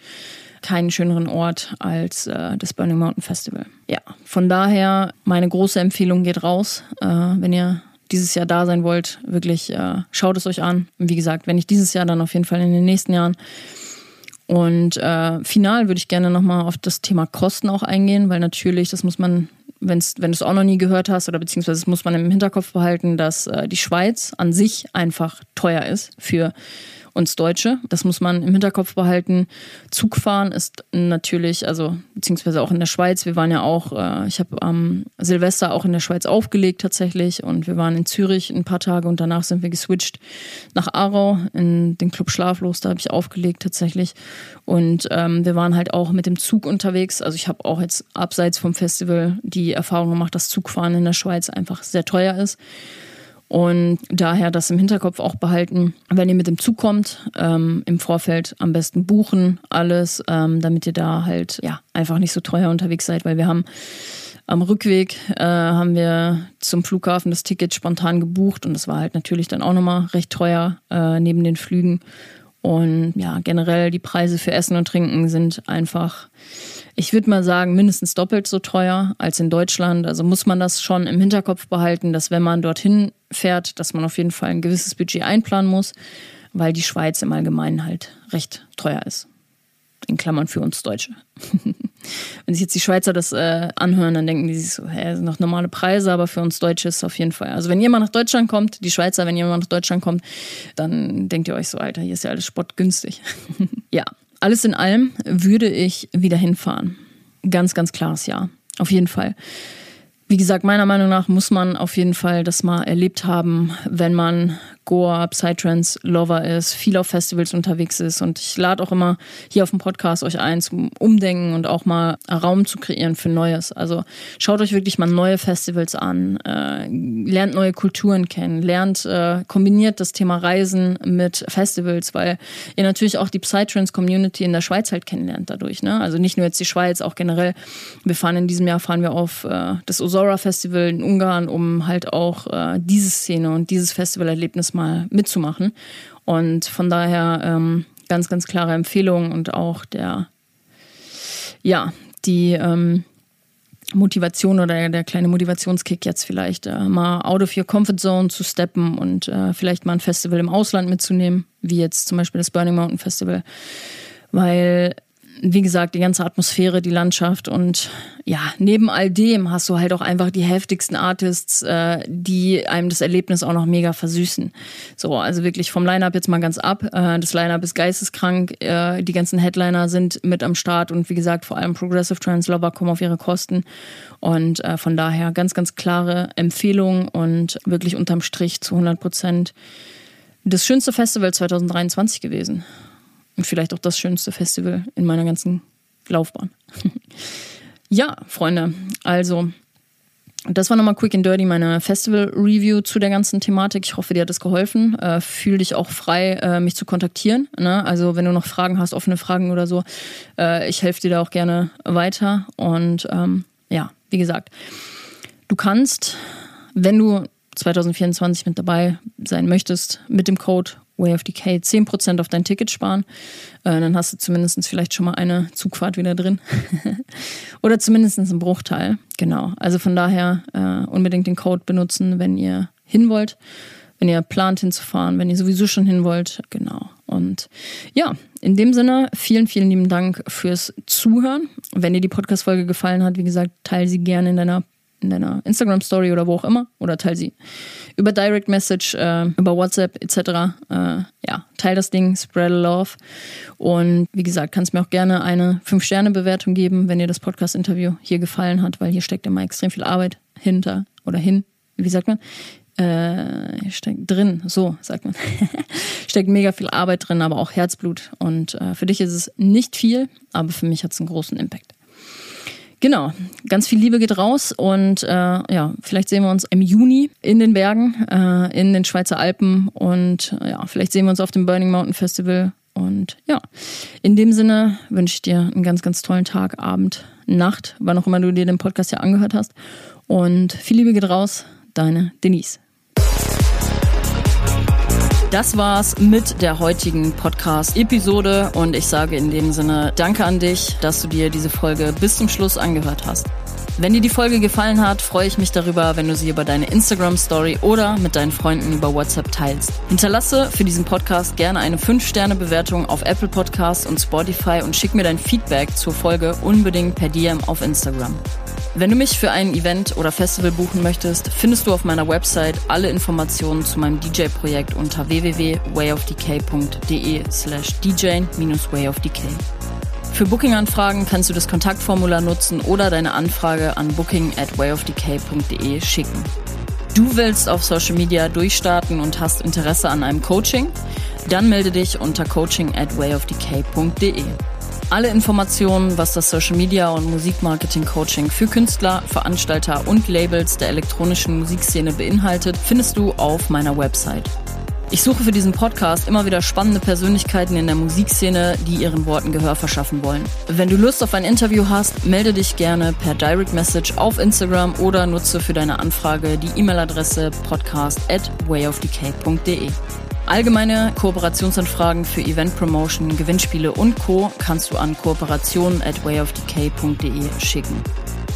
keinen schöneren Ort als äh, das Burning Mountain Festival. Ja, von daher meine große Empfehlung geht raus, äh, wenn ihr dieses Jahr da sein wollt, wirklich äh, schaut es euch an. Und wie gesagt, wenn nicht dieses Jahr, dann auf jeden Fall in den nächsten Jahren. Und äh, final würde ich gerne nochmal auf das Thema Kosten auch eingehen, weil natürlich, das muss man, wenn's, wenn du es auch noch nie gehört hast, oder beziehungsweise das muss man im Hinterkopf behalten, dass äh, die Schweiz an sich einfach teuer ist für uns Deutsche. Das muss man im Hinterkopf behalten. Zugfahren ist natürlich, also beziehungsweise auch in der Schweiz. Wir waren ja auch, äh, ich habe am Silvester auch in der Schweiz aufgelegt tatsächlich und wir waren in Zürich ein paar Tage und danach sind wir geswitcht nach Aarau in den Club Schlaflos. Da habe ich aufgelegt tatsächlich und ähm, wir waren halt auch mit dem Zug unterwegs. Also ich habe auch jetzt abseits vom Festival die Erfahrung gemacht, dass Zugfahren in der Schweiz einfach sehr teuer ist. Und daher das im Hinterkopf auch behalten, wenn ihr mit dem Zug kommt, ähm, im Vorfeld am besten buchen, alles, ähm, damit ihr da halt ja einfach nicht so teuer unterwegs seid, weil wir haben am Rückweg äh, haben wir zum Flughafen das Ticket spontan gebucht und das war halt natürlich dann auch nochmal recht teuer äh, neben den Flügen. Und ja, generell die Preise für Essen und Trinken sind einfach ich würde mal sagen, mindestens doppelt so teuer als in Deutschland. Also muss man das schon im Hinterkopf behalten, dass wenn man dorthin fährt, dass man auf jeden Fall ein gewisses Budget einplanen muss, weil die Schweiz im Allgemeinen halt recht teuer ist. In Klammern für uns Deutsche. wenn sich jetzt die Schweizer das äh, anhören, dann denken die sich so, hä, sind noch normale Preise, aber für uns Deutsche ist es auf jeden Fall. Also wenn jemand nach Deutschland kommt, die Schweizer, wenn jemand nach Deutschland kommt, dann denkt ihr euch so, Alter, hier ist ja alles spottgünstig. ja, alles in allem würde ich wieder hinfahren. Ganz, ganz klares Ja. Auf jeden Fall. Wie gesagt, meiner Meinung nach muss man auf jeden Fall das mal erlebt haben, wenn man Goa, Psytrance Lover ist, viel auf Festivals unterwegs ist. Und ich lade auch immer hier auf dem Podcast euch ein zum Umdenken und auch mal Raum zu kreieren für Neues. Also schaut euch wirklich mal neue Festivals an, äh, lernt neue Kulturen kennen, lernt, äh, kombiniert das Thema Reisen mit Festivals, weil ihr natürlich auch die Psytrance Community in der Schweiz halt kennenlernt dadurch. Ne? Also nicht nur jetzt die Schweiz, auch generell. Wir fahren in diesem Jahr fahren wir auf äh, das Osora Festival in Ungarn, um halt auch äh, diese Szene und dieses Festivalerlebnis mal mitzumachen. Und von daher ähm, ganz, ganz klare Empfehlung und auch der, ja, die ähm, Motivation oder der kleine Motivationskick jetzt vielleicht äh, mal out of your comfort zone zu steppen und äh, vielleicht mal ein Festival im Ausland mitzunehmen, wie jetzt zum Beispiel das Burning Mountain Festival. Weil wie gesagt, die ganze Atmosphäre, die Landschaft und ja, neben all dem hast du halt auch einfach die heftigsten Artists, äh, die einem das Erlebnis auch noch mega versüßen. So, also wirklich vom Line-Up jetzt mal ganz ab. Äh, das Line-Up ist geisteskrank, äh, die ganzen Headliner sind mit am Start und wie gesagt, vor allem Progressive Trans Lover kommen auf ihre Kosten und äh, von daher ganz, ganz klare Empfehlung und wirklich unterm Strich zu 100 Prozent das schönste Festival 2023 gewesen. Und vielleicht auch das schönste Festival in meiner ganzen Laufbahn. ja, Freunde, also das war nochmal quick and dirty meine Festival-Review zu der ganzen Thematik. Ich hoffe, dir hat es geholfen. Äh, fühl dich auch frei, äh, mich zu kontaktieren. Ne? Also wenn du noch Fragen hast, offene Fragen oder so, äh, ich helfe dir da auch gerne weiter. Und ähm, ja, wie gesagt, du kannst, wenn du 2024 mit dabei sein möchtest, mit dem Code Way of Decay 10% auf dein Ticket sparen. Äh, dann hast du zumindest vielleicht schon mal eine Zugfahrt wieder drin. Oder zumindest einen Bruchteil. Genau. Also von daher äh, unbedingt den Code benutzen, wenn ihr hin wollt. wenn ihr plant hinzufahren, wenn ihr sowieso schon hin wollt. Genau. Und ja, in dem Sinne, vielen, vielen lieben Dank fürs Zuhören. Wenn dir die Podcast-Folge gefallen hat, wie gesagt, teile sie gerne in deiner in deiner Instagram-Story oder wo auch immer oder teile sie über Direct Message, äh, über WhatsApp etc. Äh, ja, teile das Ding, spread love. Und wie gesagt, kannst mir auch gerne eine 5-Sterne-Bewertung geben, wenn dir das Podcast-Interview hier gefallen hat, weil hier steckt immer extrem viel Arbeit hinter oder hin. Wie sagt man? Äh, steckt drin, so sagt man. steckt mega viel Arbeit drin, aber auch Herzblut. Und äh, für dich ist es nicht viel, aber für mich hat es einen großen Impact. Genau, ganz viel Liebe geht raus und äh, ja, vielleicht sehen wir uns im Juni in den Bergen, äh, in den Schweizer Alpen und äh, ja, vielleicht sehen wir uns auf dem Burning Mountain Festival. Und ja, in dem Sinne wünsche ich dir einen ganz, ganz tollen Tag, Abend, Nacht, wann auch immer du dir den Podcast ja angehört hast. Und viel Liebe geht raus, deine Denise. Das war's mit der heutigen Podcast-Episode und ich sage in dem Sinne Danke an dich, dass du dir diese Folge bis zum Schluss angehört hast. Wenn dir die Folge gefallen hat, freue ich mich darüber, wenn du sie über deine Instagram-Story oder mit deinen Freunden über WhatsApp teilst. Hinterlasse für diesen Podcast gerne eine 5-Sterne-Bewertung auf Apple Podcasts und Spotify und schick mir dein Feedback zur Folge unbedingt per DM auf Instagram. Wenn du mich für ein Event oder Festival buchen möchtest, findest du auf meiner Website alle Informationen zu meinem DJ-Projekt unter www.wayofdk.de slash dj-wayofdk. Für Booking-Anfragen kannst du das Kontaktformular nutzen oder deine Anfrage an booking at wayofdk.de schicken. Du willst auf Social Media durchstarten und hast Interesse an einem Coaching? Dann melde dich unter coaching at wayofdk.de. Alle Informationen, was das Social Media und Musikmarketing Coaching für Künstler, Veranstalter und Labels der elektronischen Musikszene beinhaltet, findest du auf meiner Website. Ich suche für diesen Podcast immer wieder spannende Persönlichkeiten in der Musikszene, die ihren Worten Gehör verschaffen wollen. Wenn du Lust auf ein Interview hast, melde dich gerne per Direct Message auf Instagram oder nutze für deine Anfrage die E-Mail-Adresse podcast at wayofdk.de. Allgemeine Kooperationsanfragen für Event Promotion, Gewinnspiele und Co. kannst du an kooperation at wayofdk.de schicken.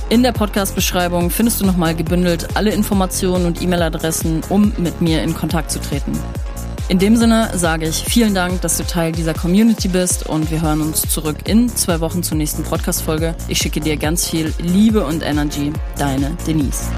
In der Podcast-Beschreibung findest du nochmal gebündelt alle Informationen und E-Mail-Adressen, um mit mir in Kontakt zu treten. In dem Sinne sage ich vielen Dank, dass du Teil dieser Community bist und wir hören uns zurück in zwei Wochen zur nächsten Podcast-Folge. Ich schicke dir ganz viel Liebe und Energy. Deine Denise.